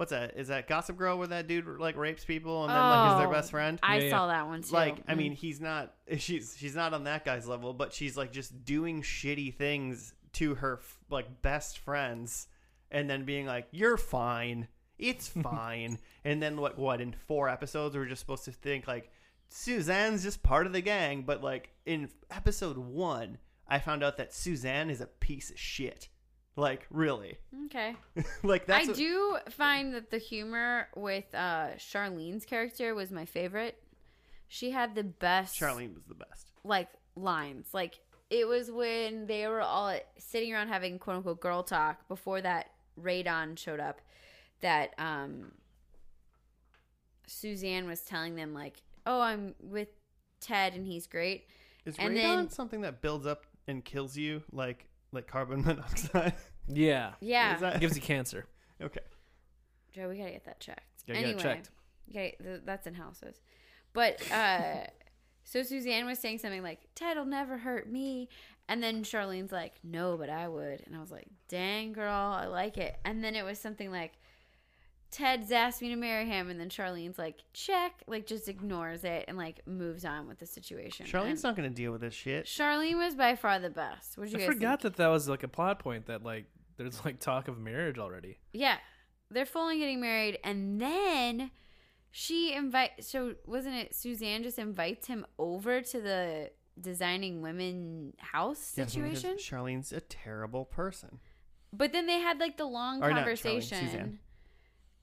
What's that? Is that Gossip Girl where that dude like rapes people and then like is their Oh, best friend? I Yeah, yeah. saw that one too. like I Mm. mean he's not she's she's not on that guy's level, but she's like just doing shitty things to her f- like best friends and then being like you're fine. It's [LAUGHS] fine. and then what what in four episodes we're just supposed to think like Suzanne's just part of the gang, but like in episode 1 I found out that Suzanne is a piece of shit. Like really. [LAUGHS] okay. like that's I do find that the humor with uh, Charlene's character was my favorite. She had the best Charlene was the best. like lines. Like it was when they were all sitting around having quote unquote girl talk before that Radon showed up. That um, Suzanne was telling them like, "Oh, I'm with Ted and he's great." Is And radon then- something that builds up and kills you like like carbon [LAUGHS] monoxide? Yeah. Yeah, Is that- gives you cancer. [LAUGHS] okay. Joe, we gotta get that checked. Gotta get it anyway, checked. Okay, th- that's in houses. But uh [LAUGHS] so Suzanne was saying something like, Ted'll never hurt me. And then Charlene's like, No, but I would. And I was like, Dang girl, I like it. And then it was something like Ted's asked me to marry him, and then Charlene's like, check, like just ignores it and like moves on with the situation. Charlene's And not gonna deal with this shit. Charlene was by far the best. What I you guys forgot think? that that was like a plot point that like there's like talk of marriage already. Yeah, they're fully getting married, and then she invite. So wasn't it Suzanne just invites him over to the designing women house Yes, situation? Charlene's a terrible person. But then they had like the long Or not Charlene, conversation,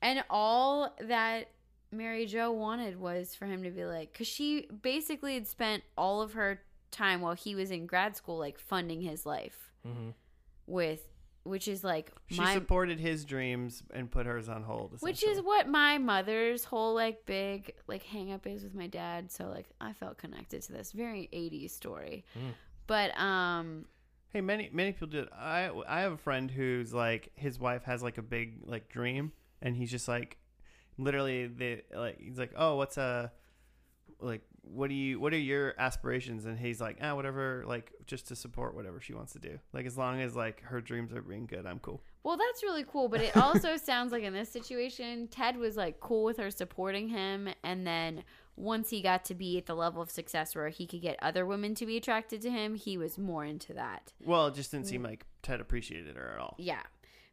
and all that Mary Jo wanted was for him to be like, because she basically had spent all of her time while he was in grad school, like funding his life Mm-hmm. with, which is like She my supported his dreams and put hers on hold. Which is what my mother's whole like big like hang up is with my dad. So like I felt connected to this very 80s story. Mm. But um Hey, many many people did. I I have a friend who's like his wife has like a big like dream, and he's just like, literally they like he's like, oh, what's a like what do you what are your aspirations? And he's like, ah, whatever, like just to support whatever she wants to do. Like as long as like her dreams are being good, I'm cool. well that's really cool, but it also [LAUGHS] sounds like in this situation Ted was like cool with her supporting him and then once he got to be at the level of success where he could get other women to be attracted to him, he was more into that. Well, it just didn't seem like Ted appreciated her at all. Yeah.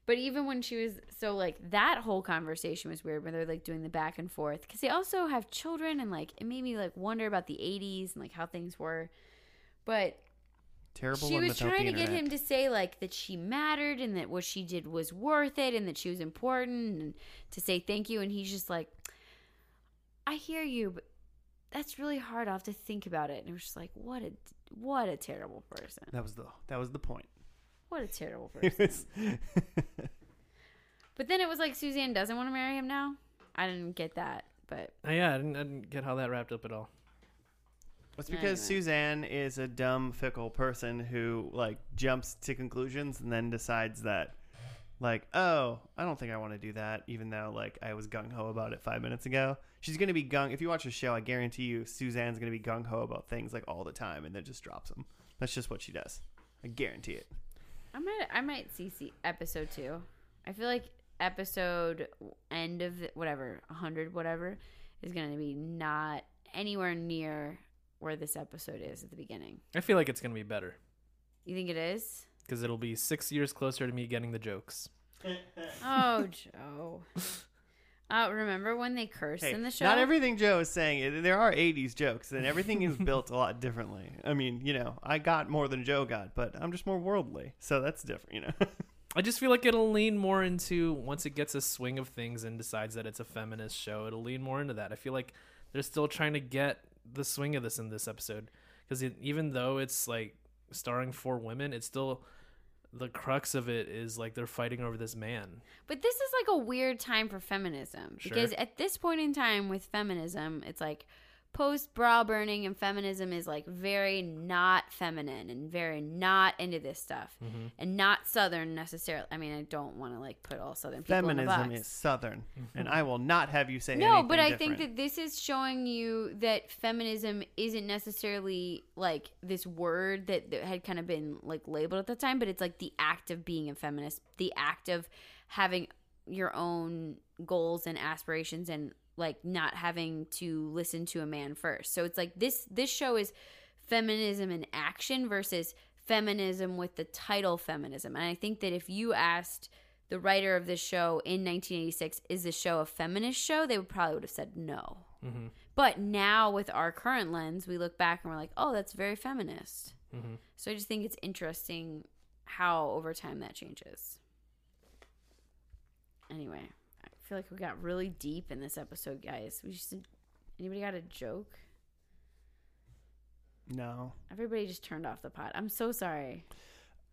But even when she was so like that whole conversation was weird when they're like doing the back and forth because they also have children and like it made me like wonder about the 80s and like how things were. But Terrible. she was trying to get him to say like that she mattered and that what she did was worth it and that she was important and to say thank you and he's just like I hear you but that's really hard. I'll have to think about it. And it was just like what a what a terrible person. That was the that was the point. What a terrible [LAUGHS] It person. But then it was like Suzanne doesn't want to marry him now. I didn't get that, but Oh, yeah, I didn't, I didn't get how that wrapped up at all. It's because Anyway. Suzanne is a dumb, fickle person who like jumps to conclusions and then decides that, like, oh, I don't think I want to do that, even though like I was gung ho about it five minutes ago. She's gonna be gung. If you watch the show, I guarantee you, Suzanne's gonna be gung ho about things like all the time, and then just drops them. That's just what she does. I guarantee it. I might I might see, see episode two. I feel like episode end of the, whatever hundred whatever is going to be not anywhere near where this episode is at the beginning. I feel like it's gonna be better You think it is? because it'll be six years closer to me getting the jokes. [LAUGHS] Oh, Joe. [LAUGHS] Uh, remember when they cursed Hey, in the show? not everything Joe is saying. There are '80s jokes, and everything is built a lot differently. I mean, you know, I got more than Joe got, but I'm just more worldly, so that's different. You know. [LAUGHS] I just feel like it'll lean more into once it gets a swing of things and decides that it's a feminist show. It'll lean more into that. I feel like they're still trying to get the swing of this in this episode because even though it's like starring four women, it's still the crux of it is like they're fighting over this man. But this is like a weird time for feminism Sure. because at this point in time with feminism, it's like post bra burning and feminism is like very not feminine and very not into this stuff Mm-hmm. and not southern necessarily. I mean, I don't want to like put all southern people in a Feminism box. is southern, and I will not have you say no, anything but I different. think that this is showing you that feminism isn't necessarily like this word that, that had kind of been like labeled at the time, but it's like the act of being a feminist, the act of having your own goals and aspirations and like not having to listen to a man first. So it's like this this show is feminism in action versus feminism with the title feminism. And I think that if you asked the writer of this show in 1986, is this show a feminist show? They would probably would have said no. Mm-hmm. But now with our current lens, we look back and we're like, oh, that's very feminist. Mm-hmm. So I just think it's interesting how over time that changes. Anyway, I feel like we got really deep in this episode, guys. We just anybody got a joke? No. Everybody just turned off the pot. I'm so sorry.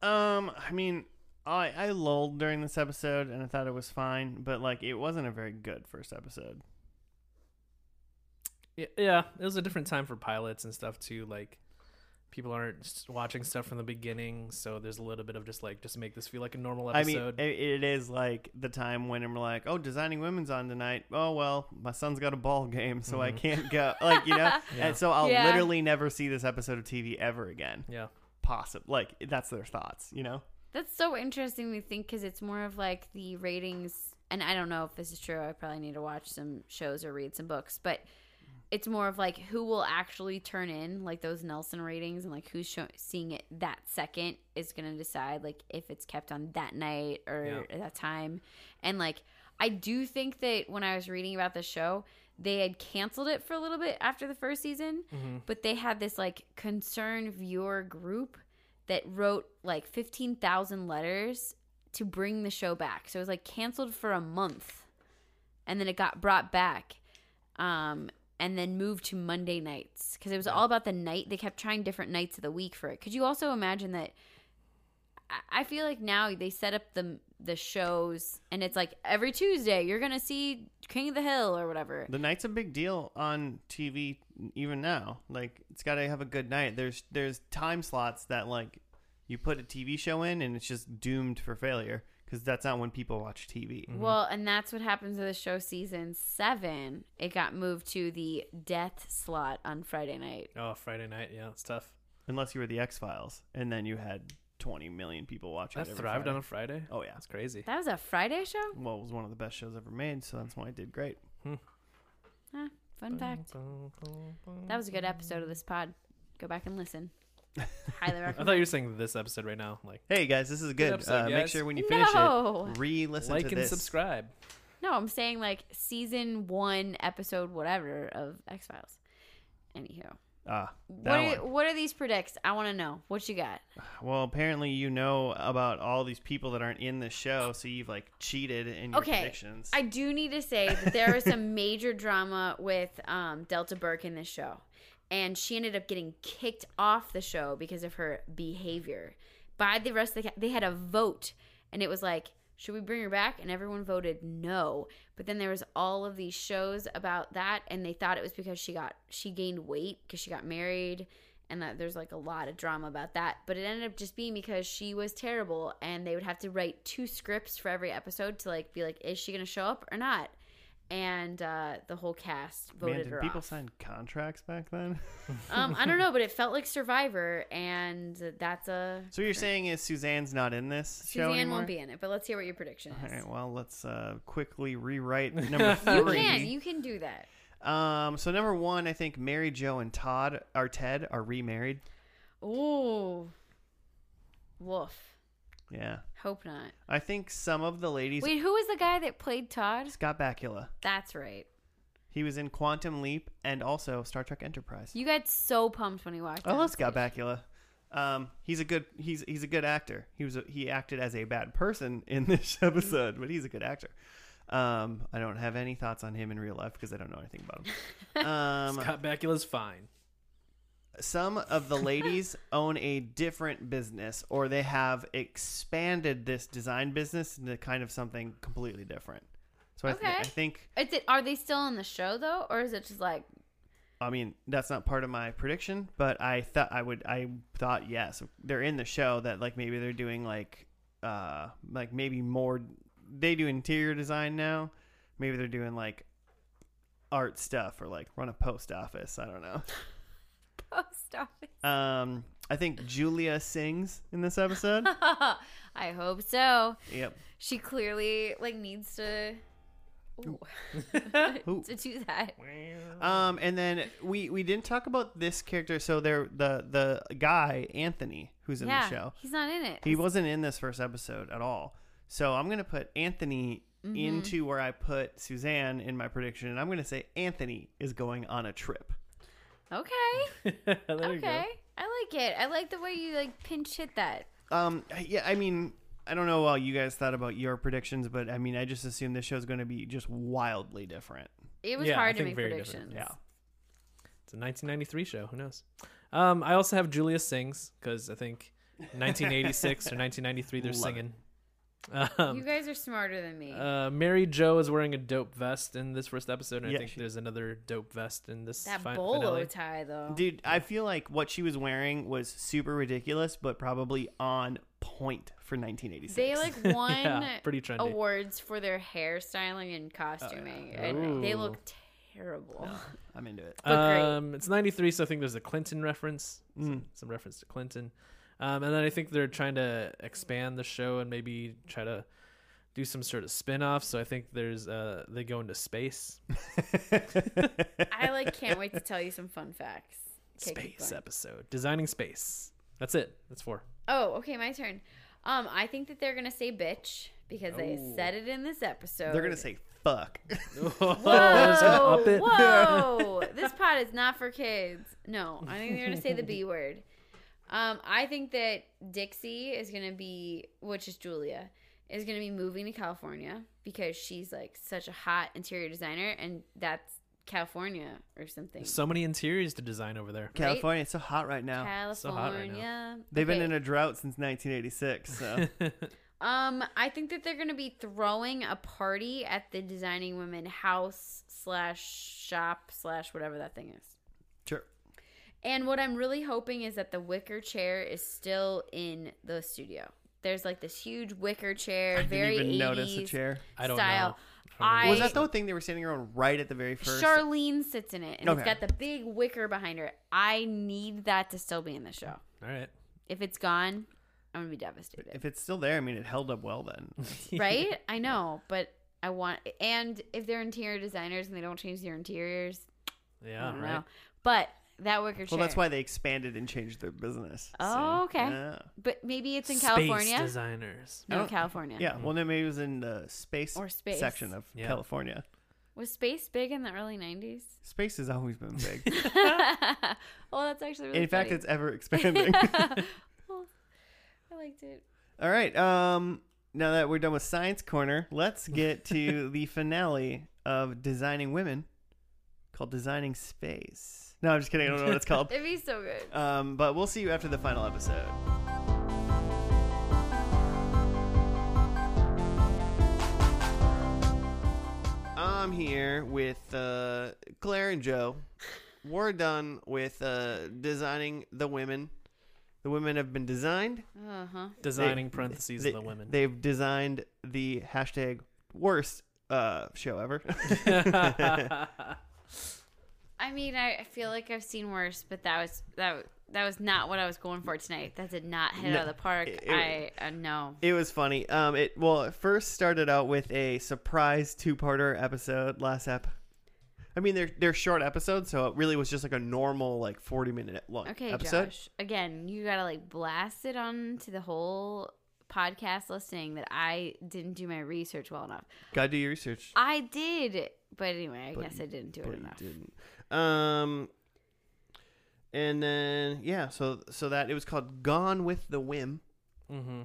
Um, I mean, I I lulled during this episode and I thought it was fine, but like it wasn't a very good first episode. Yeah, yeah, it was a different time for pilots and stuff too. Like people aren't s- watching stuff from the beginning, so there's a little bit of just like just make this feel like a normal episode. I mean, episode. it, it is like the time when we're like, "Oh, designing women's on tonight." Oh well, my son's got a ball game, so I Mhm. can't go. [LAUGHS] Like you know, [LAUGHS] Yeah. and so I'll Yeah. literally never see this episode of TV ever again. yeah, Possible, like that's their thoughts. You know, That's so interesting to think because it's more of like the ratings, and I don't know if this is true. I probably need to watch some shows or read some books, but it's more of like who will actually turn in like those Nielsen ratings and like who's show- seeing it that second is going to decide like if it's kept on that night or that time. And like I do think that when I was reading about the show, they had canceled it for a little bit after the first season, hmm but they had this like concerned viewer group that wrote like 15,000 letters to bring the show back. So it was like canceled for a month and then it got brought back. Um and then moved to Monday nights because it was all about the night. They kept trying different nights of the week for it. Could you also imagine that? I- feel like now they set up the the shows, and it's like every Tuesday you're gonna see King of the Hill or whatever. the night's a big deal on TV even now. Like it's got to have a good night. There's there's time slots that like you put a TV show in and it's just doomed for failure because that's not when people watch TV. Mhm. Well, and that's what happens with the show season seven. It got moved to the death slot on Friday night. Oh, Friday night, yeah, it's tough. Unless you were the X Files, and then you had 20 million people watching. That it every thrived Friday. on a Friday. Oh yeah. it's crazy. That was a Friday show. Well, it was one of the best shows ever made, so that's why it did great. Fun fact. That was a good episode of this pod. Go back and listen. Highly [LAUGHS] I thought you were saying this episode right now. Like, Hey guys, this is good. episode, uh, Make guys. sure when you finish No. it, re-listen like to and this. subscribe. No, I'm saying like season one, episode whatever of X Files. Anywho, Ah, what that are, one. what are these predicts? I want to know. What you got? Well, apparently you know about all these people that aren't in the show, so you've like cheated in your Okay, predictions. I do need to say that there was some [LAUGHS] major drama with um, Delta Burke in this show, and she ended up getting kicked off the show because of her behavior. By the rest of the, they had a vote, and it was like, should we bring her back? And everyone voted no. But then there was all of these shows about that, and they thought it was because she got she gained weight because she got married, and that there's like a lot of drama about that. But it ended up just being because she was terrible, and they would have to write two scripts for every episode to like be like, is she gonna show up or not? And uh, the whole cast voted Man, did her people off. sign contracts back then? [LAUGHS] um, I don't know, but it felt like Survivor, and that's a so you're saying is Suzanne's not in this show Suzanne anymore? won't be in it. But let's hear what your prediction All is. right, well, let's uh, quickly rewrite [LAUGHS] number You three. can, you can do that. Um, so number one, I think Mary Jo and Todd or Ted are remarried. Ooh, woof. Yeah, Hope not. I think some of the ladies. Wait, who was the guy that played Todd? Scott Bakula. That's right. He was in Quantum Leap and also Star Trek Enterprise. You got so pumped when you watched. I love Scott stage. Bakula. Um, he's a good he's he's a good actor. He was a, he acted as a bad person in [LAUGHS] this episode, but he's a good actor. Um, I don't have any thoughts on him in real life because I don't know anything about him. [LAUGHS] Um, Scott Bakula's fine. Some of the [LAUGHS] ladies own a different business or they have expanded this design business into kind of something completely different. So I, th- I think Is it, are they still on the show though, or is it just like I mean, that's not part of my prediction, but I thought I would. I thought yes, they're in the show. That like maybe they're doing like, uh, like maybe more. They do interior design now. Maybe they're doing like art stuff or like run a post office. I don't know. [LAUGHS] post office? Um, I think Julia sings in this episode. [LAUGHS] I hope so. yep. She clearly like needs to [LAUGHS] [LAUGHS] to do that. Um, and then we we didn't talk about this character. So there, the the guy Anthony, who's in yeah, the show, he's not in it. he wasn't in this first episode at all. So I'm gonna put Anthony Mm-hmm. into where I put Suzanne in my prediction, and I'm gonna say Anthony is going on a trip. Okay. [LAUGHS] there you okay. go. I like it. I like the way you like pinch hit that. Um, yeah, I mean, I don't know how you guys thought about your predictions, but I mean, I just assume this show's gonna be just wildly different. It was Yeah, I hard to think make very predictions. different. It's a 1993 show. Who knows? Um, I also have Julia Sings because I think 1986 or 1993 they're Love it. Singing. You Um, guys are smarter than me. uh, Mary Jo is wearing a dope vest in this first episode, and Yeah, I think she- there's another dope vest in this that fi- bolo finale. tie though. Dude, I feel like what she was wearing was super ridiculous, but probably on point for 1986. They like [LAUGHS] won Yeah, pretty trendy. awards for their hairstyling and costuming, Oh, and they look terrible. I'm into it. but great. Um, it's 93, so I think there's a Clinton reference, Mm. some, some reference to Clinton. Um, and then I think they're trying to expand the show and maybe try to do some sort of spin-off. So I think there's uh, they go into space. [LAUGHS] I like can't wait to tell you some fun facts. Okay, space episode. Designing space. That's it. That's four. Oh, okay, my turn. Um, I think that they're gonna say bitch because they Oh. said it in this episode. They're gonna say fuck. [LAUGHS] Whoa, Whoa, [LAUGHS] whoa! this pod is not for kids. No, I think they're gonna say the B word. Um, I think that Dixie is gonna be, which is Julia, is gonna be moving to California because she's like such a hot interior designer, and that's California or something. so many interiors to design over there. California, it's so hot right now. California. So hot right now. They've been in a drought since 1986. So [LAUGHS] Um, I think that they're gonna be throwing a party at the Designing Women house slash shop slash whatever that thing is. Sure. And what I'm really hoping is that the wicker chair is still in the studio. There's like this huge wicker chair, I very didn't even 80s notice a chair. I don't style. know. I Was that the thing they were standing around right at the very first? Charlene sits in it, and Okay. it's got the big wicker behind her. I need that to still be in the show. All right. If it's gone, I'm gonna be devastated. If it's still there, I mean, it held up well then. [LAUGHS] right? I know, but I want. And if they're interior designers and they don't change their interiors, I Yeah. don't Right. know. But that wicker chair. Well, that's why they expanded and changed their business. Oh, See? okay. Yeah. But maybe it's in Space California. designers. I No, don't- California. Yeah, well, then maybe it was in the space, Or space. section of Yeah. California. Was space big in the early '90s? Space has always been big. [LAUGHS] well, that's actually really in fact, it's ever [LAUGHS] expanding. [LAUGHS] Well, I liked it. All right. Um, now that we're done with Science Corner, let's get to the finale of Designing Women, called Designing Space. No, I'm just kidding. I don't know what it's called. [LAUGHS] It'd be so good. Um, but we'll see you after the final episode. I'm here with uh, Claire and Joe. We're done with uh, designing the women. The women have been designed. Uh huh. Designing They- parentheses they- the women. They've designed the hashtag worst uh, show ever. [LAUGHS] [LAUGHS] I mean, I I feel like I've seen worse, but that was that that was not what I was going for tonight. That did not hit No, out of the park. it- I uh, no. It was funny. Um, it well, it first started out with a surprise two-parter episode last ep. I mean, they're they're short episodes, so it really was just like a normal like forty-minute long Okay, episode. Josh. Again, you gotta like blast it on to the whole podcast listening that I didn't do my research well enough. Gotta do your research. I did, but anyway, I But guess you- I didn't do it enough. didn't. Um, and then yeah, so so that it was called "Gone with the Whim." mm-hmm.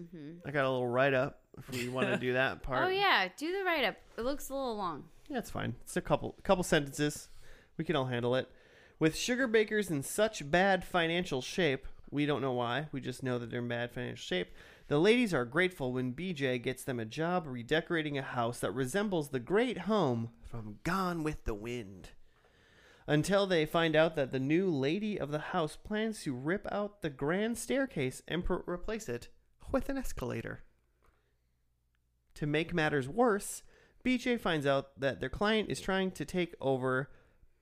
hmm I got a little write-up if you want to do that [LAUGHS] part. Oh yeah, do the write up. It looks a little long. Yeah, it's fine. It's a couple couple sentences. We can all handle it. With sugar bakers in such bad financial shape, we don't know why. We just know that they're in bad financial shape. The ladies are grateful when BJ gets them a job redecorating a house that resembles the great home from Gone with the Wind. Until they find out that the new lady of the house plans to rip out the grand staircase and pr- replace it with an escalator. To make matters worse, BJ finds out that their client is trying to take over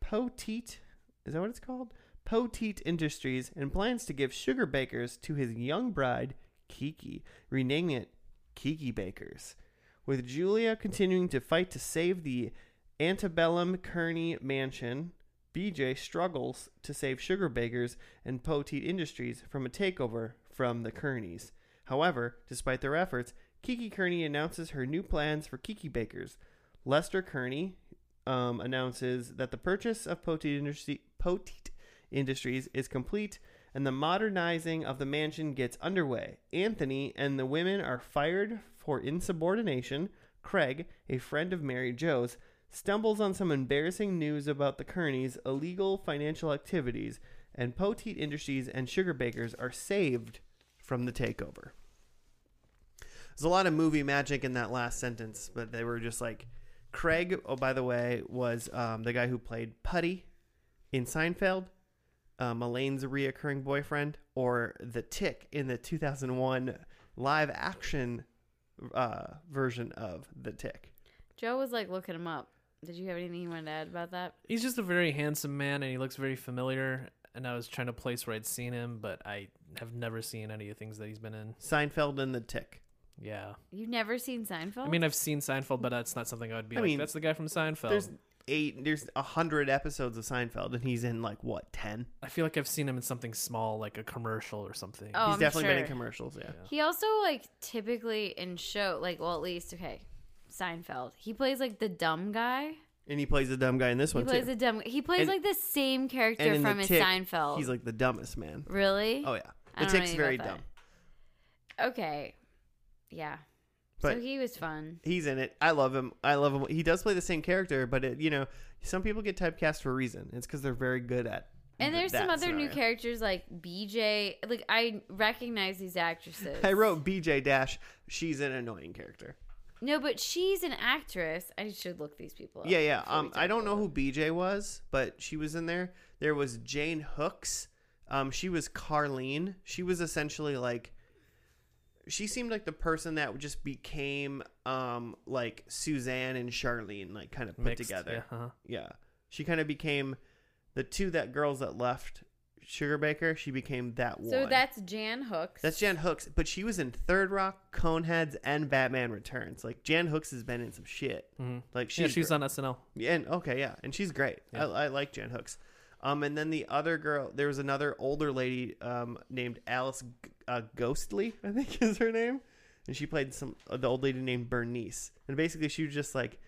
Poteet, is that what it's called? Poteet Industries and plans to give sugar bakers to his young bride, Kiki, renaming it Kiki Bakers. With Julia continuing to fight to save the antebellum Kearney mansion, BJ struggles to save Sugar Bakers and Poteet Industries from a takeover from the Kearneys. However, despite their efforts, Kiki Kearney announces her new plans for Kiki Bakers. Lester Kearney um, announces that the purchase of Poteet, Poteet Industries is complete and the modernizing of the mansion gets underway. Anthony and the women are fired for insubordination. Craig, a friend of Mary Jo's, stumbles on some embarrassing news about the Kearneys' illegal financial activities, and Poteet Industries and Sugar Bakers are saved from the takeover. There's a lot of movie magic in that last sentence, but they were just like Craig. Oh, by the way, was um, the guy who played Puddy in Seinfeld, um, Elaine's reoccurring boyfriend, or the Tick in the 2001 live action uh, version of the Tick. Joe was like looking him up. Did you have anything you wanted to add about that? He's just a very handsome man, and he looks very familiar. And I was trying to place where I'd seen him, but I have never seen any of the things that he's been in. Seinfeld and the Tick. Yeah, You've never seen Seinfeld? I mean, I've seen Seinfeld, but that's not something I would be I like. mean, that's the guy from Seinfeld. There's eight. There's a hundred episodes of Seinfeld, and he's in like what ten? I feel like I've seen him in something small, like a commercial or something. Oh, he's I'm definitely been in commercials. Yeah. Yeah. He also like typically in show like well at least okay Seinfeld. He plays like the dumb guy. and he plays the dumb guy in this He one plays too. a dumb. He plays And- like the same character in from the his Tick, Seinfeld. He's like the dumbest man. really? Oh yeah, I the don't know Tick's anything very about dumb. that. Okay, yeah. But- so he was fun. He's in it. I love him. I love him. He does play the same character, but it, you know, some people get typecast for a reason. It's because they're very good at. And th- there's some that other new scenario. characters like BJ. Like I recognize these actresses. [LAUGHS] I wrote BJ Dash. She's an annoying character. No, but she's an actress. I should look these people up. Yeah, yeah. Um, I don't know about who BJ was, but she was in there. There was Jane Hooks. Um, she was Carlene. She was essentially like. She seemed like the person that just became um like Suzanne and Charlene like kind of put Mixed, together. Yeah, uh-huh. Yeah. She kind of became the two that girls that left Sugar Baker. She became that one. So that's Jan Hooks. that's Jan Hooks, but she was in Third Rock, Coneheads, and Batman Returns. Like Jan Hooks has been in some shit. Mhm. Like yeah, she's she's on SNL. yeah, and okay, yeah, and she's great. Yeah. I, I like Jan Hooks. Um, and then the other girl, there was another older lady um named Alice G- uh, Ghostley, I think [LAUGHS] is her name, and she played some uh, the old lady named Bernice, and basically she was just like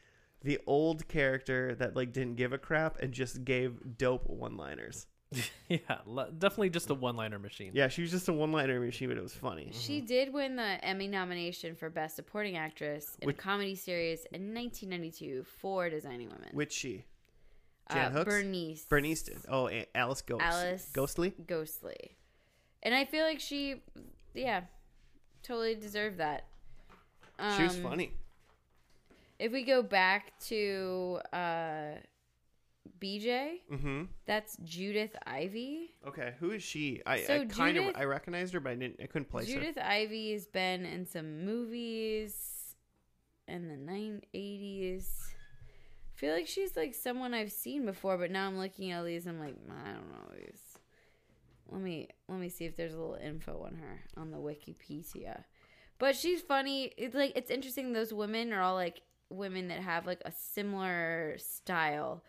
the old character that like didn't give a crap and just gave dope one liners. [LAUGHS] yeah, le- definitely just a one-liner machine. Yeah, she was just a one liner machine, but it was funny. She did win the Emmy nomination for Best Supporting Actress in Which- a comedy series in 1992 for Designing Women. Which she? Jan uh, Hooks? Bernice. Bernice did. Oh, A- Alice Ghost. Alice Ghostley. Ghostley. And I feel like she, yeah, totally deserved that. she was Um, funny. If we go back to uh, BJ, Mm-hmm. that's Judith Ivey. Okay, who is she? I, So I kind of Judith- I recognized her, but I didn't. I couldn't place her. Judith Ivey has been in some movies in the 980s. I feel like she's like someone I've seen before, but now I'm looking at these. I'm like, I don't know these. Let me let me see if there's a little info on her on the Wikipedia. But she's funny. It's like it's interesting. Those women are all like women that have like a similar style,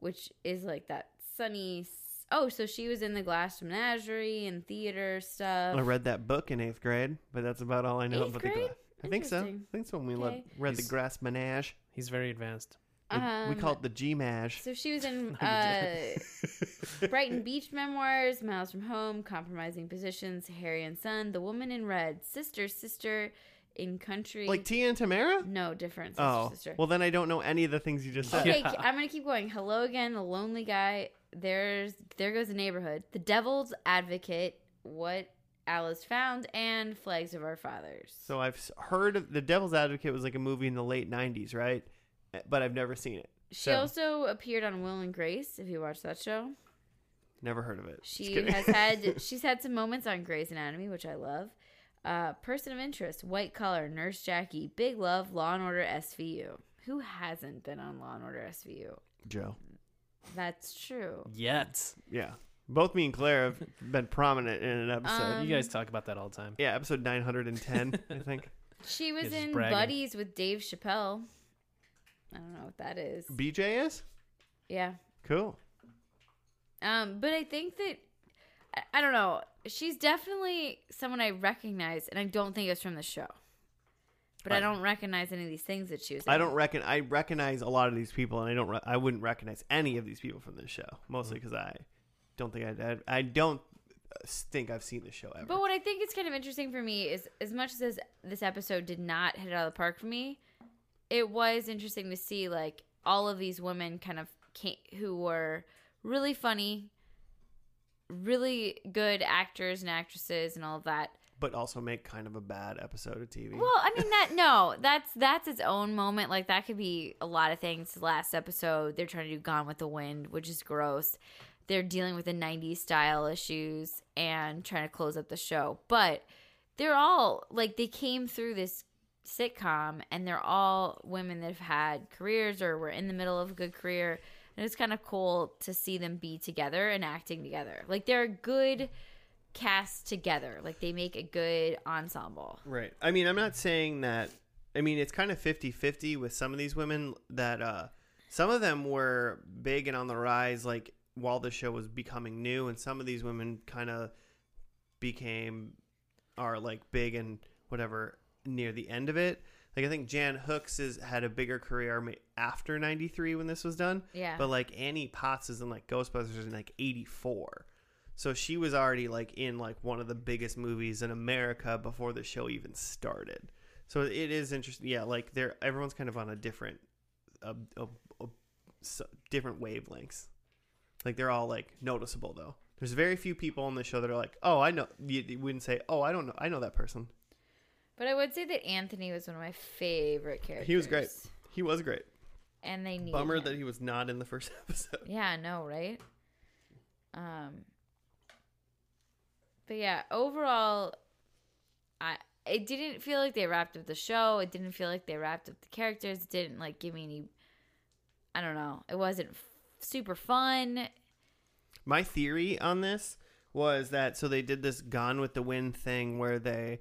which is like that sunny. Oh, so she was in the Glass Menagerie and theater stuff. I read that book in eighth grade, but that's about all I know Eighth about grade? the glass. I think so. I think so. When we Okay. read the He's- Grass Menage, He's very advanced. we, we Um, call it the G Mage. So she was in [LAUGHS] uh, [LAUGHS] Brighton Beach Memoirs, Miles from Home, Compromising Positions, Harry and Son, The Woman in Red, Sister, Sister, In Country. like Tia and Tamera. no, different Sister, Oh, Sister. well then I don't know any of the things you just said. okay, Yeah. I'm gonna keep going. Hello again, The Lonely Guy. There's there goes the neighborhood, The Devil's Advocate, What Alice Found, and Flags of Our Fathers. So I've heard of The Devil's Advocate was like a movie in the late '90s, right? Eh, But I've never seen it. she so- also appeared on Will and Grace. If you watched that show. Never heard of it. She has had [LAUGHS] she's had some moments on Grey's Anatomy, which I love. Uh, person of interest, White Collar, Nurse Jackie, Big Love, Law and Order SVU. Who hasn't been on Law and Order SVU? Joe. That's true. Yet. Yeah, both me and Claire have been prominent in an episode. Um, you guys talk about that all the time. yeah, episode 910, I think. [LAUGHS] She was in bragging. Buddies with Dave Chappelle. I don't know what that is. BJ is Yeah. cool. Um, but I think that I, I don't know. She's definitely someone I recognize, and I don't think it's from the show. But I don't recognize any of these things that she was. I in. don't reckon. I recognize a lot of these people, and I don't. Re- I wouldn't recognize any of these people from this show, mostly because I don't think I. I, I don't uh, think I've seen the show ever. But what I think is kind of interesting for me is, as much as this episode did not hit it out of the park for me, it was interesting to see like all of these women kind of came, who were really funny, really good actors and actresses, and all of that. but also make kind of a bad episode of TV. Well, I mean that no, that's that's its own moment. Like that could be a lot of things. Last episode, they're trying to do Gone with the Wind, which is gross. They're dealing with the '90s style issues and trying to close up the show. But they're all like they came through this sitcom, and they're all women that have had careers or were in the middle of a good career. And it's kind of cool to see them be together and acting together. Like they're a good cast together. Like they make a good ensemble. Right. I mean, I'm not saying that. I mean, it's kind of 50 50 with some of these women that uh, some of them were big and on the rise, like while the show was becoming new, and some of these women kind of became are like big and whatever near the end of it. Like I think Jan Hooks is had a bigger career after '93 when this was done. Yeah. But like Annie Potts is in like Ghostbusters in like '84, so she was already like in like one of the biggest movies in America before the show even started. So it is interesting. Yeah, like they're everyone's kind of on a different, different wavelengths. Like they're all like noticeable though. There's very few people on the show that are like, oh, I know. You, you wouldn't say, oh, I don't know. I know that person. But I would say that Anthony was one of my favorite characters. He was great. He was great. and they needed Bummer him. that he was not in the first [LAUGHS] episode. Yeah, know, right? Um, but yeah, overall, I it didn't feel like they wrapped up the show. It didn't feel like they wrapped up the characters. It didn't like give me any. I don't know. It wasn't f- super fun. My theory on this was that so they did this Gone with the Wind thing where they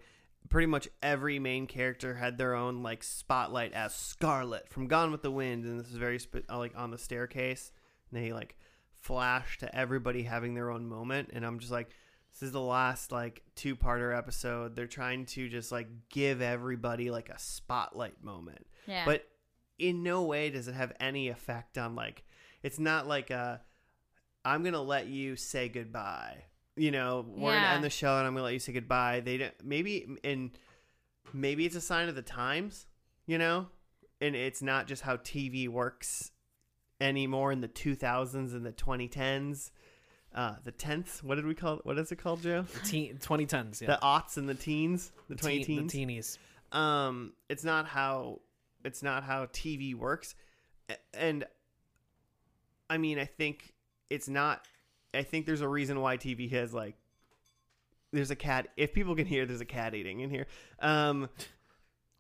pretty much every main character had their own like spotlight as Scarlett from Gone with the Wind, and this is very sp- uh, like on the staircase. And they like flash to everybody having their own moment, and I'm just like, this is the last like two parter episode. They're trying to just like give everybody like a spotlight moment Yeah, but in no way does it have any effect on like it's not like a i'm gonna let you say goodbye you know we're gonna end the show and i'm gonna let you say goodbye. They don't maybe and maybe it's a sign of the times you know? And it's not just how tv works anymore in the 2000s and the 2010s uh the 10th what did we call it what is it called joe? The teen, 2010s, yeah. the aughts and the teens the, The 20 teen- teens? the teenies. um it's not how it's not how tv works. And i mean i think it's not i think there's a reason why tv has like there's a cat if people can hear there's a cat eating in here um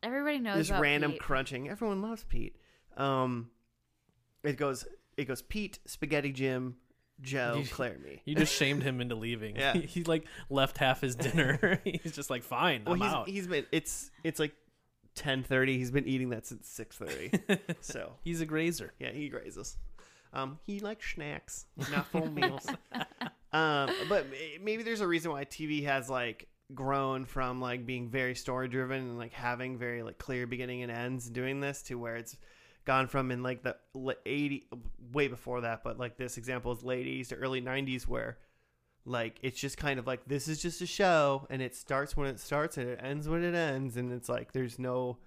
everybody knows this about random Pete. crunching everyone loves pete um it goes it goes pete spaghetti jim joe You- claire me You just shamed him into leaving. Yeah. [LAUGHS] He, he, like left half his dinner. [LAUGHS] he's just like, fine, well I'm he's out. he's been it's it's like 10:30 he's been eating that since 6:30 [LAUGHS] so he's a grazer. Yeah, he grazes. Um, he likes snacks, not full meals. [LAUGHS] Um, but maybe there's a reason why TV has like grown from like being very story driven and like having very like clear beginning and ends and doing this to where it's gone from in like the 80 way before that but like this example is late 80s to early 90s where like it's just kind of like this is just a show and it starts when it starts and it ends when it ends and it's like there's no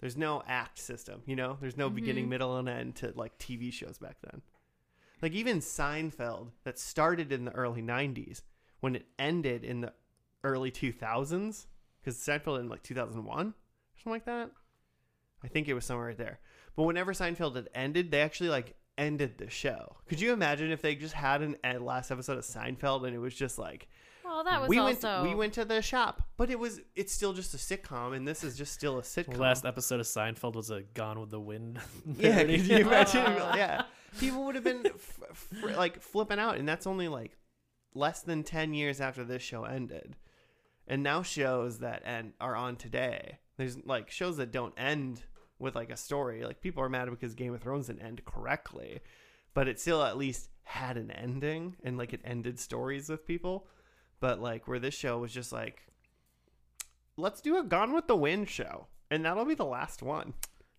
there's no act system you know? There's no mm-hmm. beginning middle and end to like tv shows back then. Like even seinfeld that started in the early 90s when it ended in the early 2000s because seinfeld in like 2001 or something like that. I think it was somewhere right there. But whenever seinfeld had ended they actually like ended the show. Could you imagine if they just had an last episode of seinfeld and it was just like Well, that was we also went we went to the shop but it was it's still just a sitcom and this is just still a sitcom The last episode of Seinfeld was a Gone with the Wind. [LAUGHS] yeah parody. could you [LAUGHS] imagine yeah people would have been f- f- like flipping out and that's only like less than 10 years after this show ended and now shows that end are on today There's like shows that don't end with like a story. Like people are mad because Game of Thrones didn't end correctly, but it still at least had an ending and like it ended stories with people. But like where this show was just like, let's do a Gone with the Wind show, and that'll be the last one.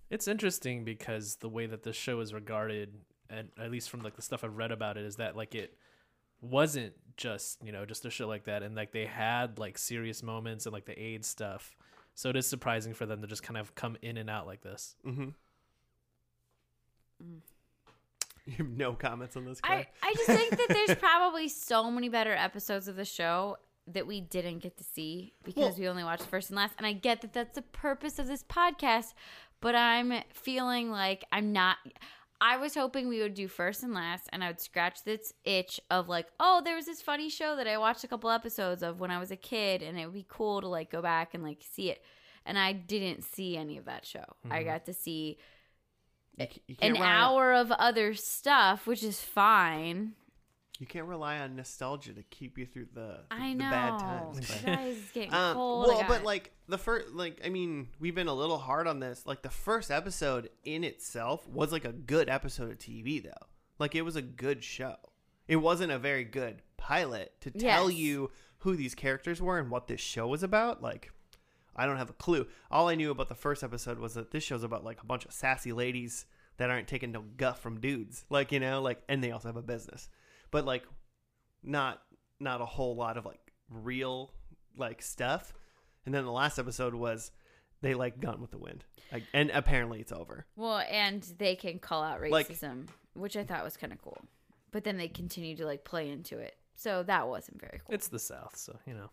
It's interesting because the way that this show is regarded, and at least from like the stuff I've read about it, is that like it wasn't just you know just a show like that, and like they had like serious moments and like the AIDS stuff. So it is surprising for them to just kind of come in and out like this. Mm-hmm. Mm. [LAUGHS] You have no comments on this. I, Claire? I just think that there's [LAUGHS] probably so many better episodes of the show that we didn't get to see because Well- we only watched first and last. And I get that that's the purpose of this podcast, but I'm feeling like I'm not. I was hoping we would do first and last, and I would scratch this itch of like, oh, there was this funny show that I watched a couple episodes of when I was a kid, and it would be cool to like go back and like see it. And I didn't see any of that show. I mm-hmm. got to see You you an hour of other stuff, which is fine. You can't rely on nostalgia to keep you through the, the, I the know. bad times. But- guys getting Um, cold. well, but like the first, like I mean, we've been a little hard on this. Like the first episode in itself was like a good episode of TV, though. Like it was a good show. It wasn't a very good pilot to tell Yes. you who these characters were and what this show was about. Like, I don't have a clue. All I knew about the first episode was that this show's about like a bunch of sassy ladies that aren't taking no guff from dudes. Like you know, like and they also have a business, but like not not a whole lot of like real like stuff. And then the last episode was they like Gone with the Wind, like, and apparently it's over. well, and they can call out Like- racism, which I thought was kind of cool. But then they continue to like play into it, so that wasn't very cool. It's the South, so you know.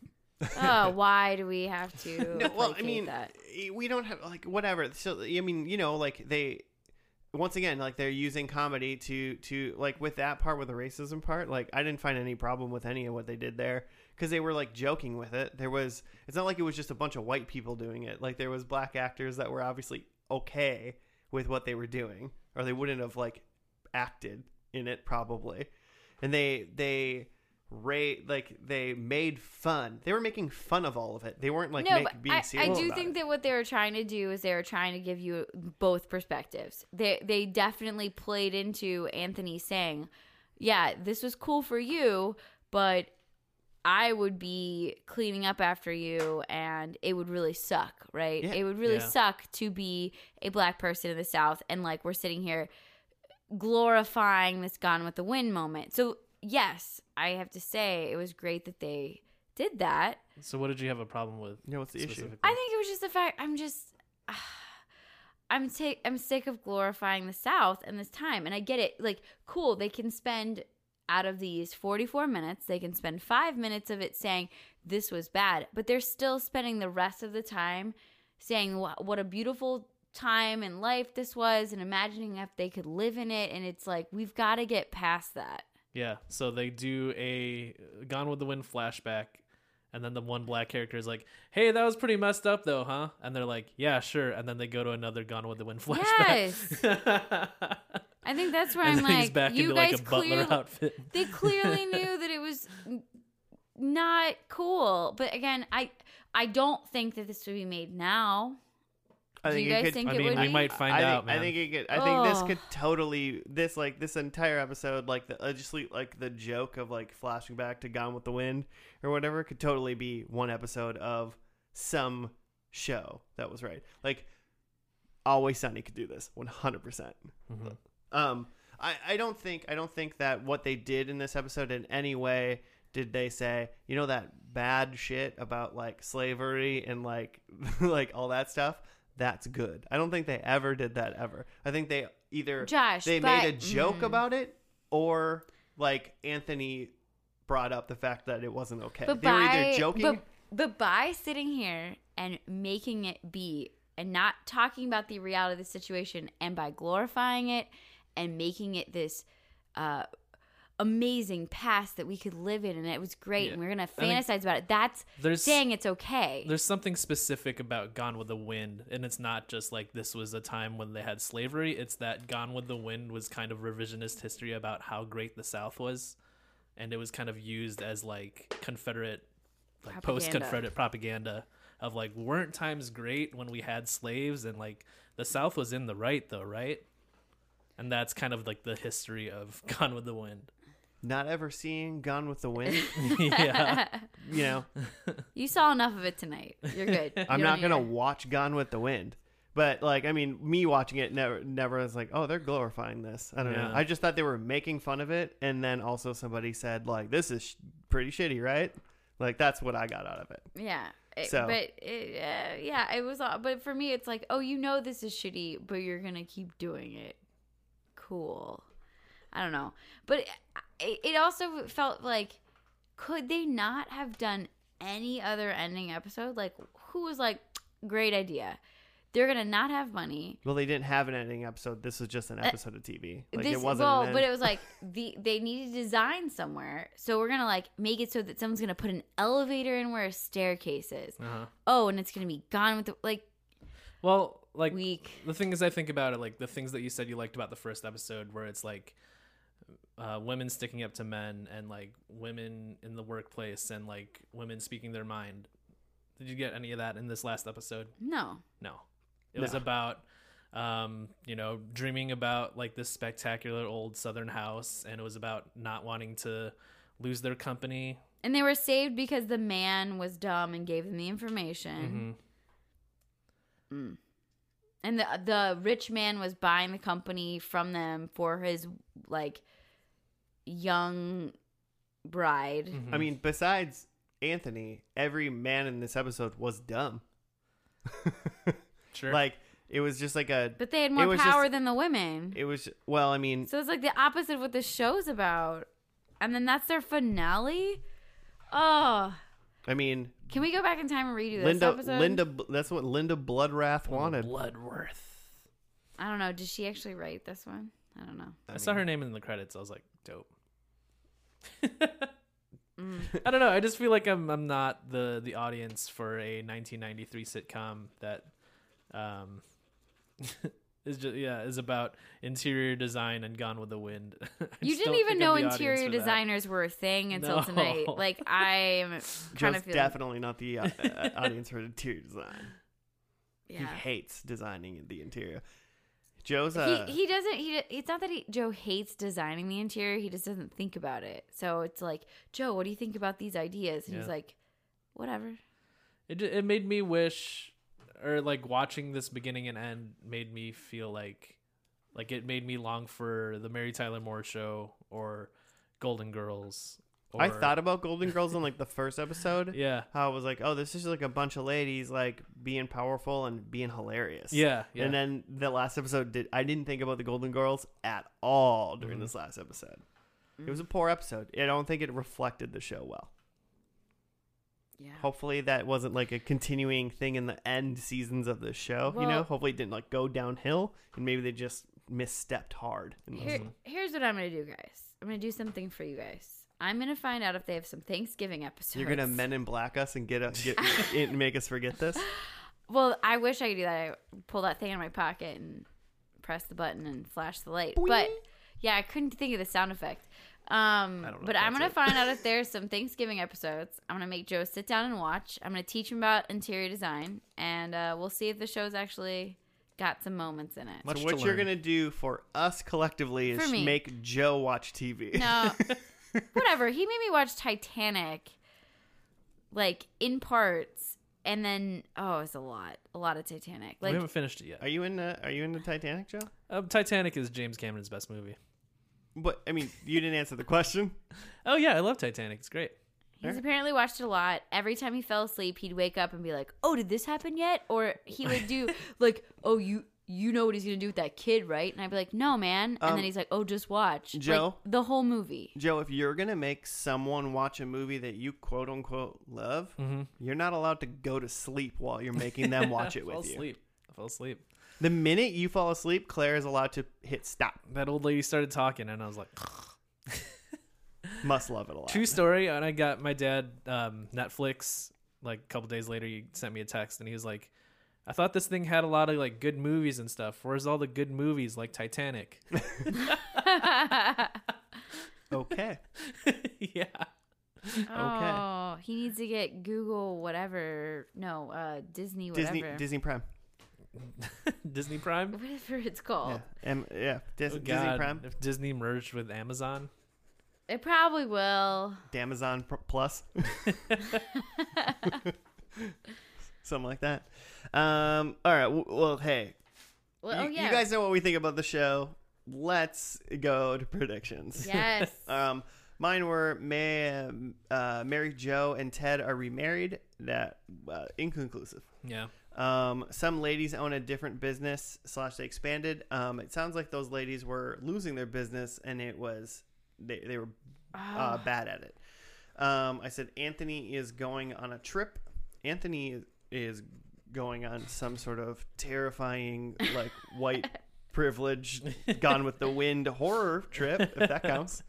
Oh, [LAUGHS] why do we have to? [LAUGHS] No, well, I mean, that? Eh, we don't have like whatever. So I mean, you know, like they once again, like they're using comedy to to like with that part with the racism part. Like I didn't find any problem with any of what they did there because they were like joking with it. There was it's not like it was just a bunch of white people doing it. Like there was black actors that were obviously okay with what they were doing, or they wouldn't have like acted in it probably. And they they Ray like they made fun. They were making fun of all of it. They weren't like no, make, but being I, serious. I do about think it. that what they were trying to do is they were trying to give you both perspectives. They they definitely played into Anthony saying, "Yeah, this was cool for you, but I would be cleaning up after you, and it would really suck, right? Yeah. It would really Yeah. suck to be a black person in the South, and like we're sitting here glorifying this Gone with the Wind moment. So yes, I have to say it was great that they did that." So what did you have a problem with? Yeah, what's the issue? I think it was just the fact I'm just [SIGHS] I'm ta- I'm sick of glorifying the South and this time, and I get it. Like, cool, they can spend out of these 44 minutes, they can spend five minutes of it saying this was bad, but they're still spending the rest of the time saying what a beautiful time in life this was, and imagining if they could live in it. And it's like we've got to get past that. Yeah, so they do a Gone with the Wind flashback, and then the one black character is like, "Hey, that was pretty messed up, though, huh?" And they're like, "Yeah, sure." And then they go to another Gone with the Wind flashback. Yes. [LAUGHS] I think that's where and I'm like, back you into guys like a butler clearly outfit. they clearly [LAUGHS] knew that it was not cool. But again, I I don't think that this would be made now. I Do think you it guys could- think I it mean, would we be? might find I out, think, man. I think it could. I think this could totally this like this entire episode, like the uh, just like- like the joke of like flashing back to Gone with the Wind or whatever, could totally be one episode of some show that was right. Like Always Sunny could do this one hundred percent. Mhm. Um, I I don't think I don't think that what they did in this episode in any way did they say you know that bad shit about like slavery and like [LAUGHS] like all that stuff that's good. I don't think they ever did that ever. I think they either Josh, they but- made a joke mm. about it or like anthony brought up the fact that it wasn't okay. But they were either joking but, but by sitting here and making it be and not talking about the reality of the situation and by glorifying it and making it this uh amazing past that we could live in and it was great Yeah. and we are gonna fantasize about it that's There's saying it's okay there's something specific about Gone with the Wind, and it's not just like this was a time when they had slavery. It's that Gone with the Wind was kind of revisionist history about how great the South was, and it was kind of used as like Confederate, like post-Confederate propaganda of like weren't times great when we had slaves and like the South was in the right though, right? And that's kind of like the history of [LAUGHS] Gone with the Wind. Not ever seeing Gone with the Wind. [LAUGHS] [LAUGHS] yeah. you know, [LAUGHS] You saw enough of it tonight. You're good. I'm You not don't gonna need watch Gone with the Wind. But like, I mean, me watching it never, never was like, oh, they're glorifying this. I don't know. Yeah. I just thought they were making fun of it, and then also somebody said like, this is sh- pretty shitty, right? Like that's what I got out of it. it. Yeah. It- So- but it, uh, yeah, it was. all But for me, it's like, oh, you know, this is shitty, but you're gonna keep doing it. Cool. I don't know, but it, it also felt like, could they not have done any other ending episode? Like, who was like, great idea. They're gonna not have money. Well, they didn't have an ending episode. This was just an episode of TV. Like this, it wasn't. well, but it was like the they needed design somewhere, so we're gonna like make it so that someone's gonna put an elevator in where a staircase is. Uh-huh. Oh, and it's gonna be gone with the like Well, like week. the thing is, I think about it like the things that you said you liked about the first episode, where it's like uh, women sticking up to men and like women in the workplace and like women speaking their mind. Did you get any of that in this last episode? No, No, it was about um, you know dreaming about like this spectacular old Southern house, and it was about not wanting to lose their company. and they were saved because the man was dumb and gave them the information. And the the rich man was buying the company from them for his like young bride. Mm-hmm. I mean, besides Anthony, every man in this episode was dumb. sure. Like it was just like a. But they had more power just- than the women. It was well. I mean, So it's like the opposite of what the show's about. And then that's their finale. Oh, I mean, can we go back in time and redo this Linda. episode? Linda. That's what Linda Bloodrath wanted. Bloodworth. I don't know. Did she actually write this one? I don't know. I, saw her name in the credits. I was like, dope. Mm. [LAUGHS] I don't know. I just feel like I'm I'm not the the audience for a 1993 sitcom that um [LAUGHS] is just yeah is about interior design and Gone with the Wind. [LAUGHS] You didn't even know I'm the audience interior for that. designers were a thing until No. tonight. Like I am kind Joe's of feeling. definitely not the uh, uh, audience for interior design. He Yeah. hates designing the interior. Joe's uh, he, he doesn't he it's not that he joe hates designing the interior he just doesn't think about it. So it's like joe what do you think about these ideas? And he's like whatever. It ju- it made me wish, or like watching this beginning and end made me feel like, like it made me long for the Mary Tyler Moore show or Golden Girls. Or, I thought about Golden Girls in like the first episode. [LAUGHS] yeah, How it was like, oh, this is like a bunch of ladies like being powerful and being hilarious. yeah, yeah. And then the last episode did I didn't think about the Golden Girls at all during Mhm. this last episode. It was a poor episode. I don't think it reflected the show well. yeah Hopefully that wasn't like a continuing thing in the end seasons of the show. you know, hopefully it didn't like go downhill and maybe they just misstepped hard. Here, here's what i'm gonna do guys i'm gonna do something for you guys i'm gonna find out if they have some thanksgiving episodes. You're gonna Men in Black us and get us get [LAUGHS] it, make us forget this. well i wish i could do that. I pull that thing in my pocket and press the button and flash the light. But yeah i couldn't think of the sound effect. Um I don't know but i'm gonna it. find out if [LAUGHS] there's some thanksgiving episodes. I'm gonna make joe sit down and watch. I'm gonna teach him about interior design and uh, we'll see if the show's actually got some moments in it. Much so to what you're learn. gonna do for us collectively is For make Joe watch TV. no [LAUGHS] whatever he made me watch titanic like in parts and then oh it's a lot a lot of titanic we like haven't finished it yet. Are you in? Uh, are you into Titanic, Joe? Um, Titanic is James Cameron's best movie. But I mean, you didn't answer the question. [LAUGHS] Oh yeah, I love Titanic. It's great. He's apparently watched it a lot. Every time he fell asleep, he'd wake up and be like, "Oh, did this happen yet?" Or he would do [LAUGHS] like, "Oh, you you know what he's gonna do with that kid, right?" And I'd be like, "No, man." And Um, then he's like, "Oh, just watch." Like, Joe? the whole movie. Joe, if you're gonna make someone watch a movie that you quote unquote love, Mm-hmm. you're not allowed to go to sleep while you're making them watch it I [LAUGHS] fell with you. Fall asleep. I fell asleep. The minute you fall asleep, Claire is allowed to hit stop. That old lady started talking, and I was like, [LAUGHS] Must love it a lot. True story. And I got my dad um, Netflix. Like a couple days later, he sent me a text, and he was like, "I thought this thing had a lot of like good movies and stuff. Where's all the good movies like Titanic?" [LAUGHS] Okay. [LAUGHS] yeah. Oh, he needs to get Google whatever. No, uh, Disney whatever. Disney Disney Prime. [LAUGHS] Disney Prime. Whatever it's called. Yeah, M- yeah. Dis- Oh, Disney Prime. If Disney merged with Amazon, It probably will. Amazon Pr- Plus. Something like that. Um, all right. W- well, hey, Well, you, oh yeah. you guys know what we think about the show. Let's go to predictions. Yes. [LAUGHS] Um, mine were May, uh, Mary Jo and Ted are remarried. That uh, inconclusive. yeah. Um, some ladies own a different business slash they expanded. Um, it sounds like those ladies were losing their business and it was they they were uh, Oh, bad at it. Um, I said Anthony is going on a trip. Anthony is, is going on some sort of terrifying like white [LAUGHS] privilege gone with the wind horror trip if that counts.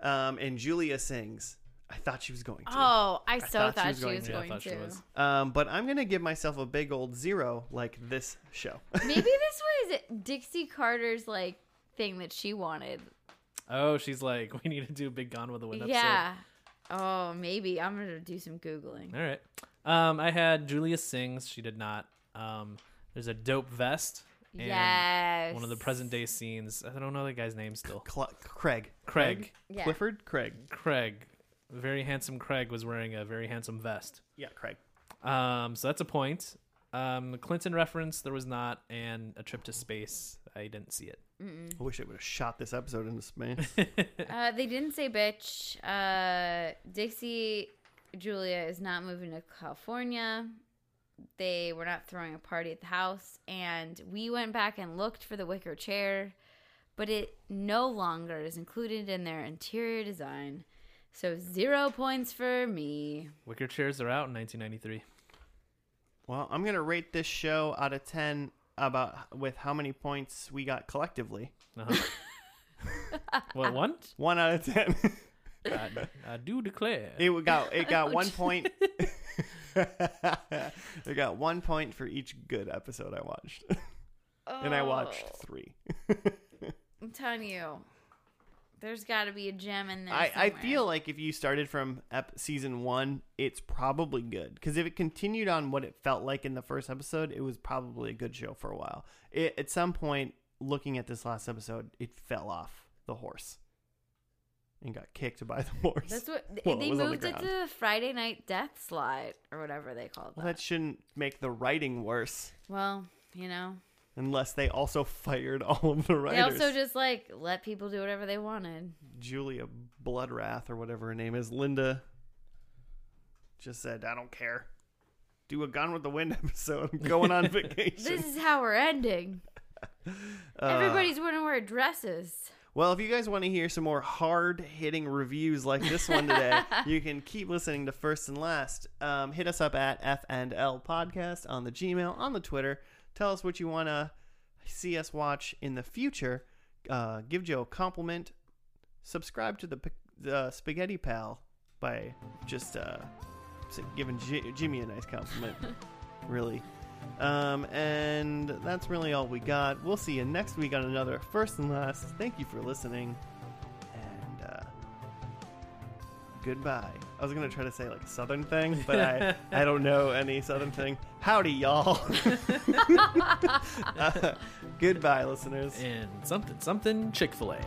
Um, and Julia sings. I thought she was going to. oh, I so thought she thought, was she going to. I going thought she to. was. Um, but I'm gonna give myself a big old zero, like this show. [LAUGHS] Maybe this was Dixie Carter's like thing that she wanted. Oh, she's like, [LAUGHS] we need to do a big Gone with the Wind episode. Yeah. Oh, maybe I'm gonna do some googling. All right. Um, I had Julia sings. She did not. Um, there's a dope vest. And yes. One of the present day scenes. I don't know the guy's name still. Cl- Craig. Craig. Yeah. Clifford. Craig. Craig. Very handsome Craig was wearing a very handsome vest. Yeah, Craig. Um, so that's a point. Um, the Clinton reference there was not, and a trip to space. I didn't see it. I wish I would have shot this episode into space. [LAUGHS] Uh, they didn't say bitch. Uh, Dixie Julia is not moving to California. They were not throwing a party at the house, and we went back and looked for the wicker chair, but it no longer is included in their interior design. So zero points for me. Wicker chairs are out in 1993. well, I'm gonna rate this show out of ten about with how many points we got collectively. Uh-huh. [LAUGHS] what one? One out of ten. [LAUGHS] I, [LAUGHS] I do declare. it got it got one point. [LAUGHS] [LAUGHS] it got one point for each good episode I watched, and I watched oh. three. I'm telling you, there's got to be a gem in there. I, I feel like if you started from ep- season one, it's probably good because if it continued on what it felt like in the first episode, it was probably a good show for a while. It, at some point, looking at this last episode, it fell off the horse and got kicked by the [LAUGHS] horse. That's what Well, they was on the moved it to Friday night death slide or whatever they called well, that. that shouldn't make the writing worse Well, you know, unless they also [LAUGHS] fired all of the writers. they also just like let people do whatever they wanted. Julia Bloodwrath or whatever her name is, Linda, just said, "I don't care." Do a Gone with the Wind [LAUGHS] episode. I'm going on vacation. This is how we're ending. Uh, Everybody's going to wear dresses. Well, if you guys want to hear some more hard hitting reviews like this one today, [LAUGHS] you can keep listening to First and Last. Um, hit us up at F and L Podcast on the Gmail, on the Twitter. Tell us what you want to see us watch in the future. Uh, give Joe a compliment. Subscribe to the, the Spaghetti Pal by just uh, giving J- Jimmy a nice compliment. [LAUGHS] really. Um, and that's really all we got. We'll see you next week on another First and Last. Thank you for listening. And uh, goodbye. I was going to try to say like a southern thing, but I, I don't know any southern thing. Howdy, y'all. [LAUGHS] Uh, goodbye, listeners. And something, something Chick fil A.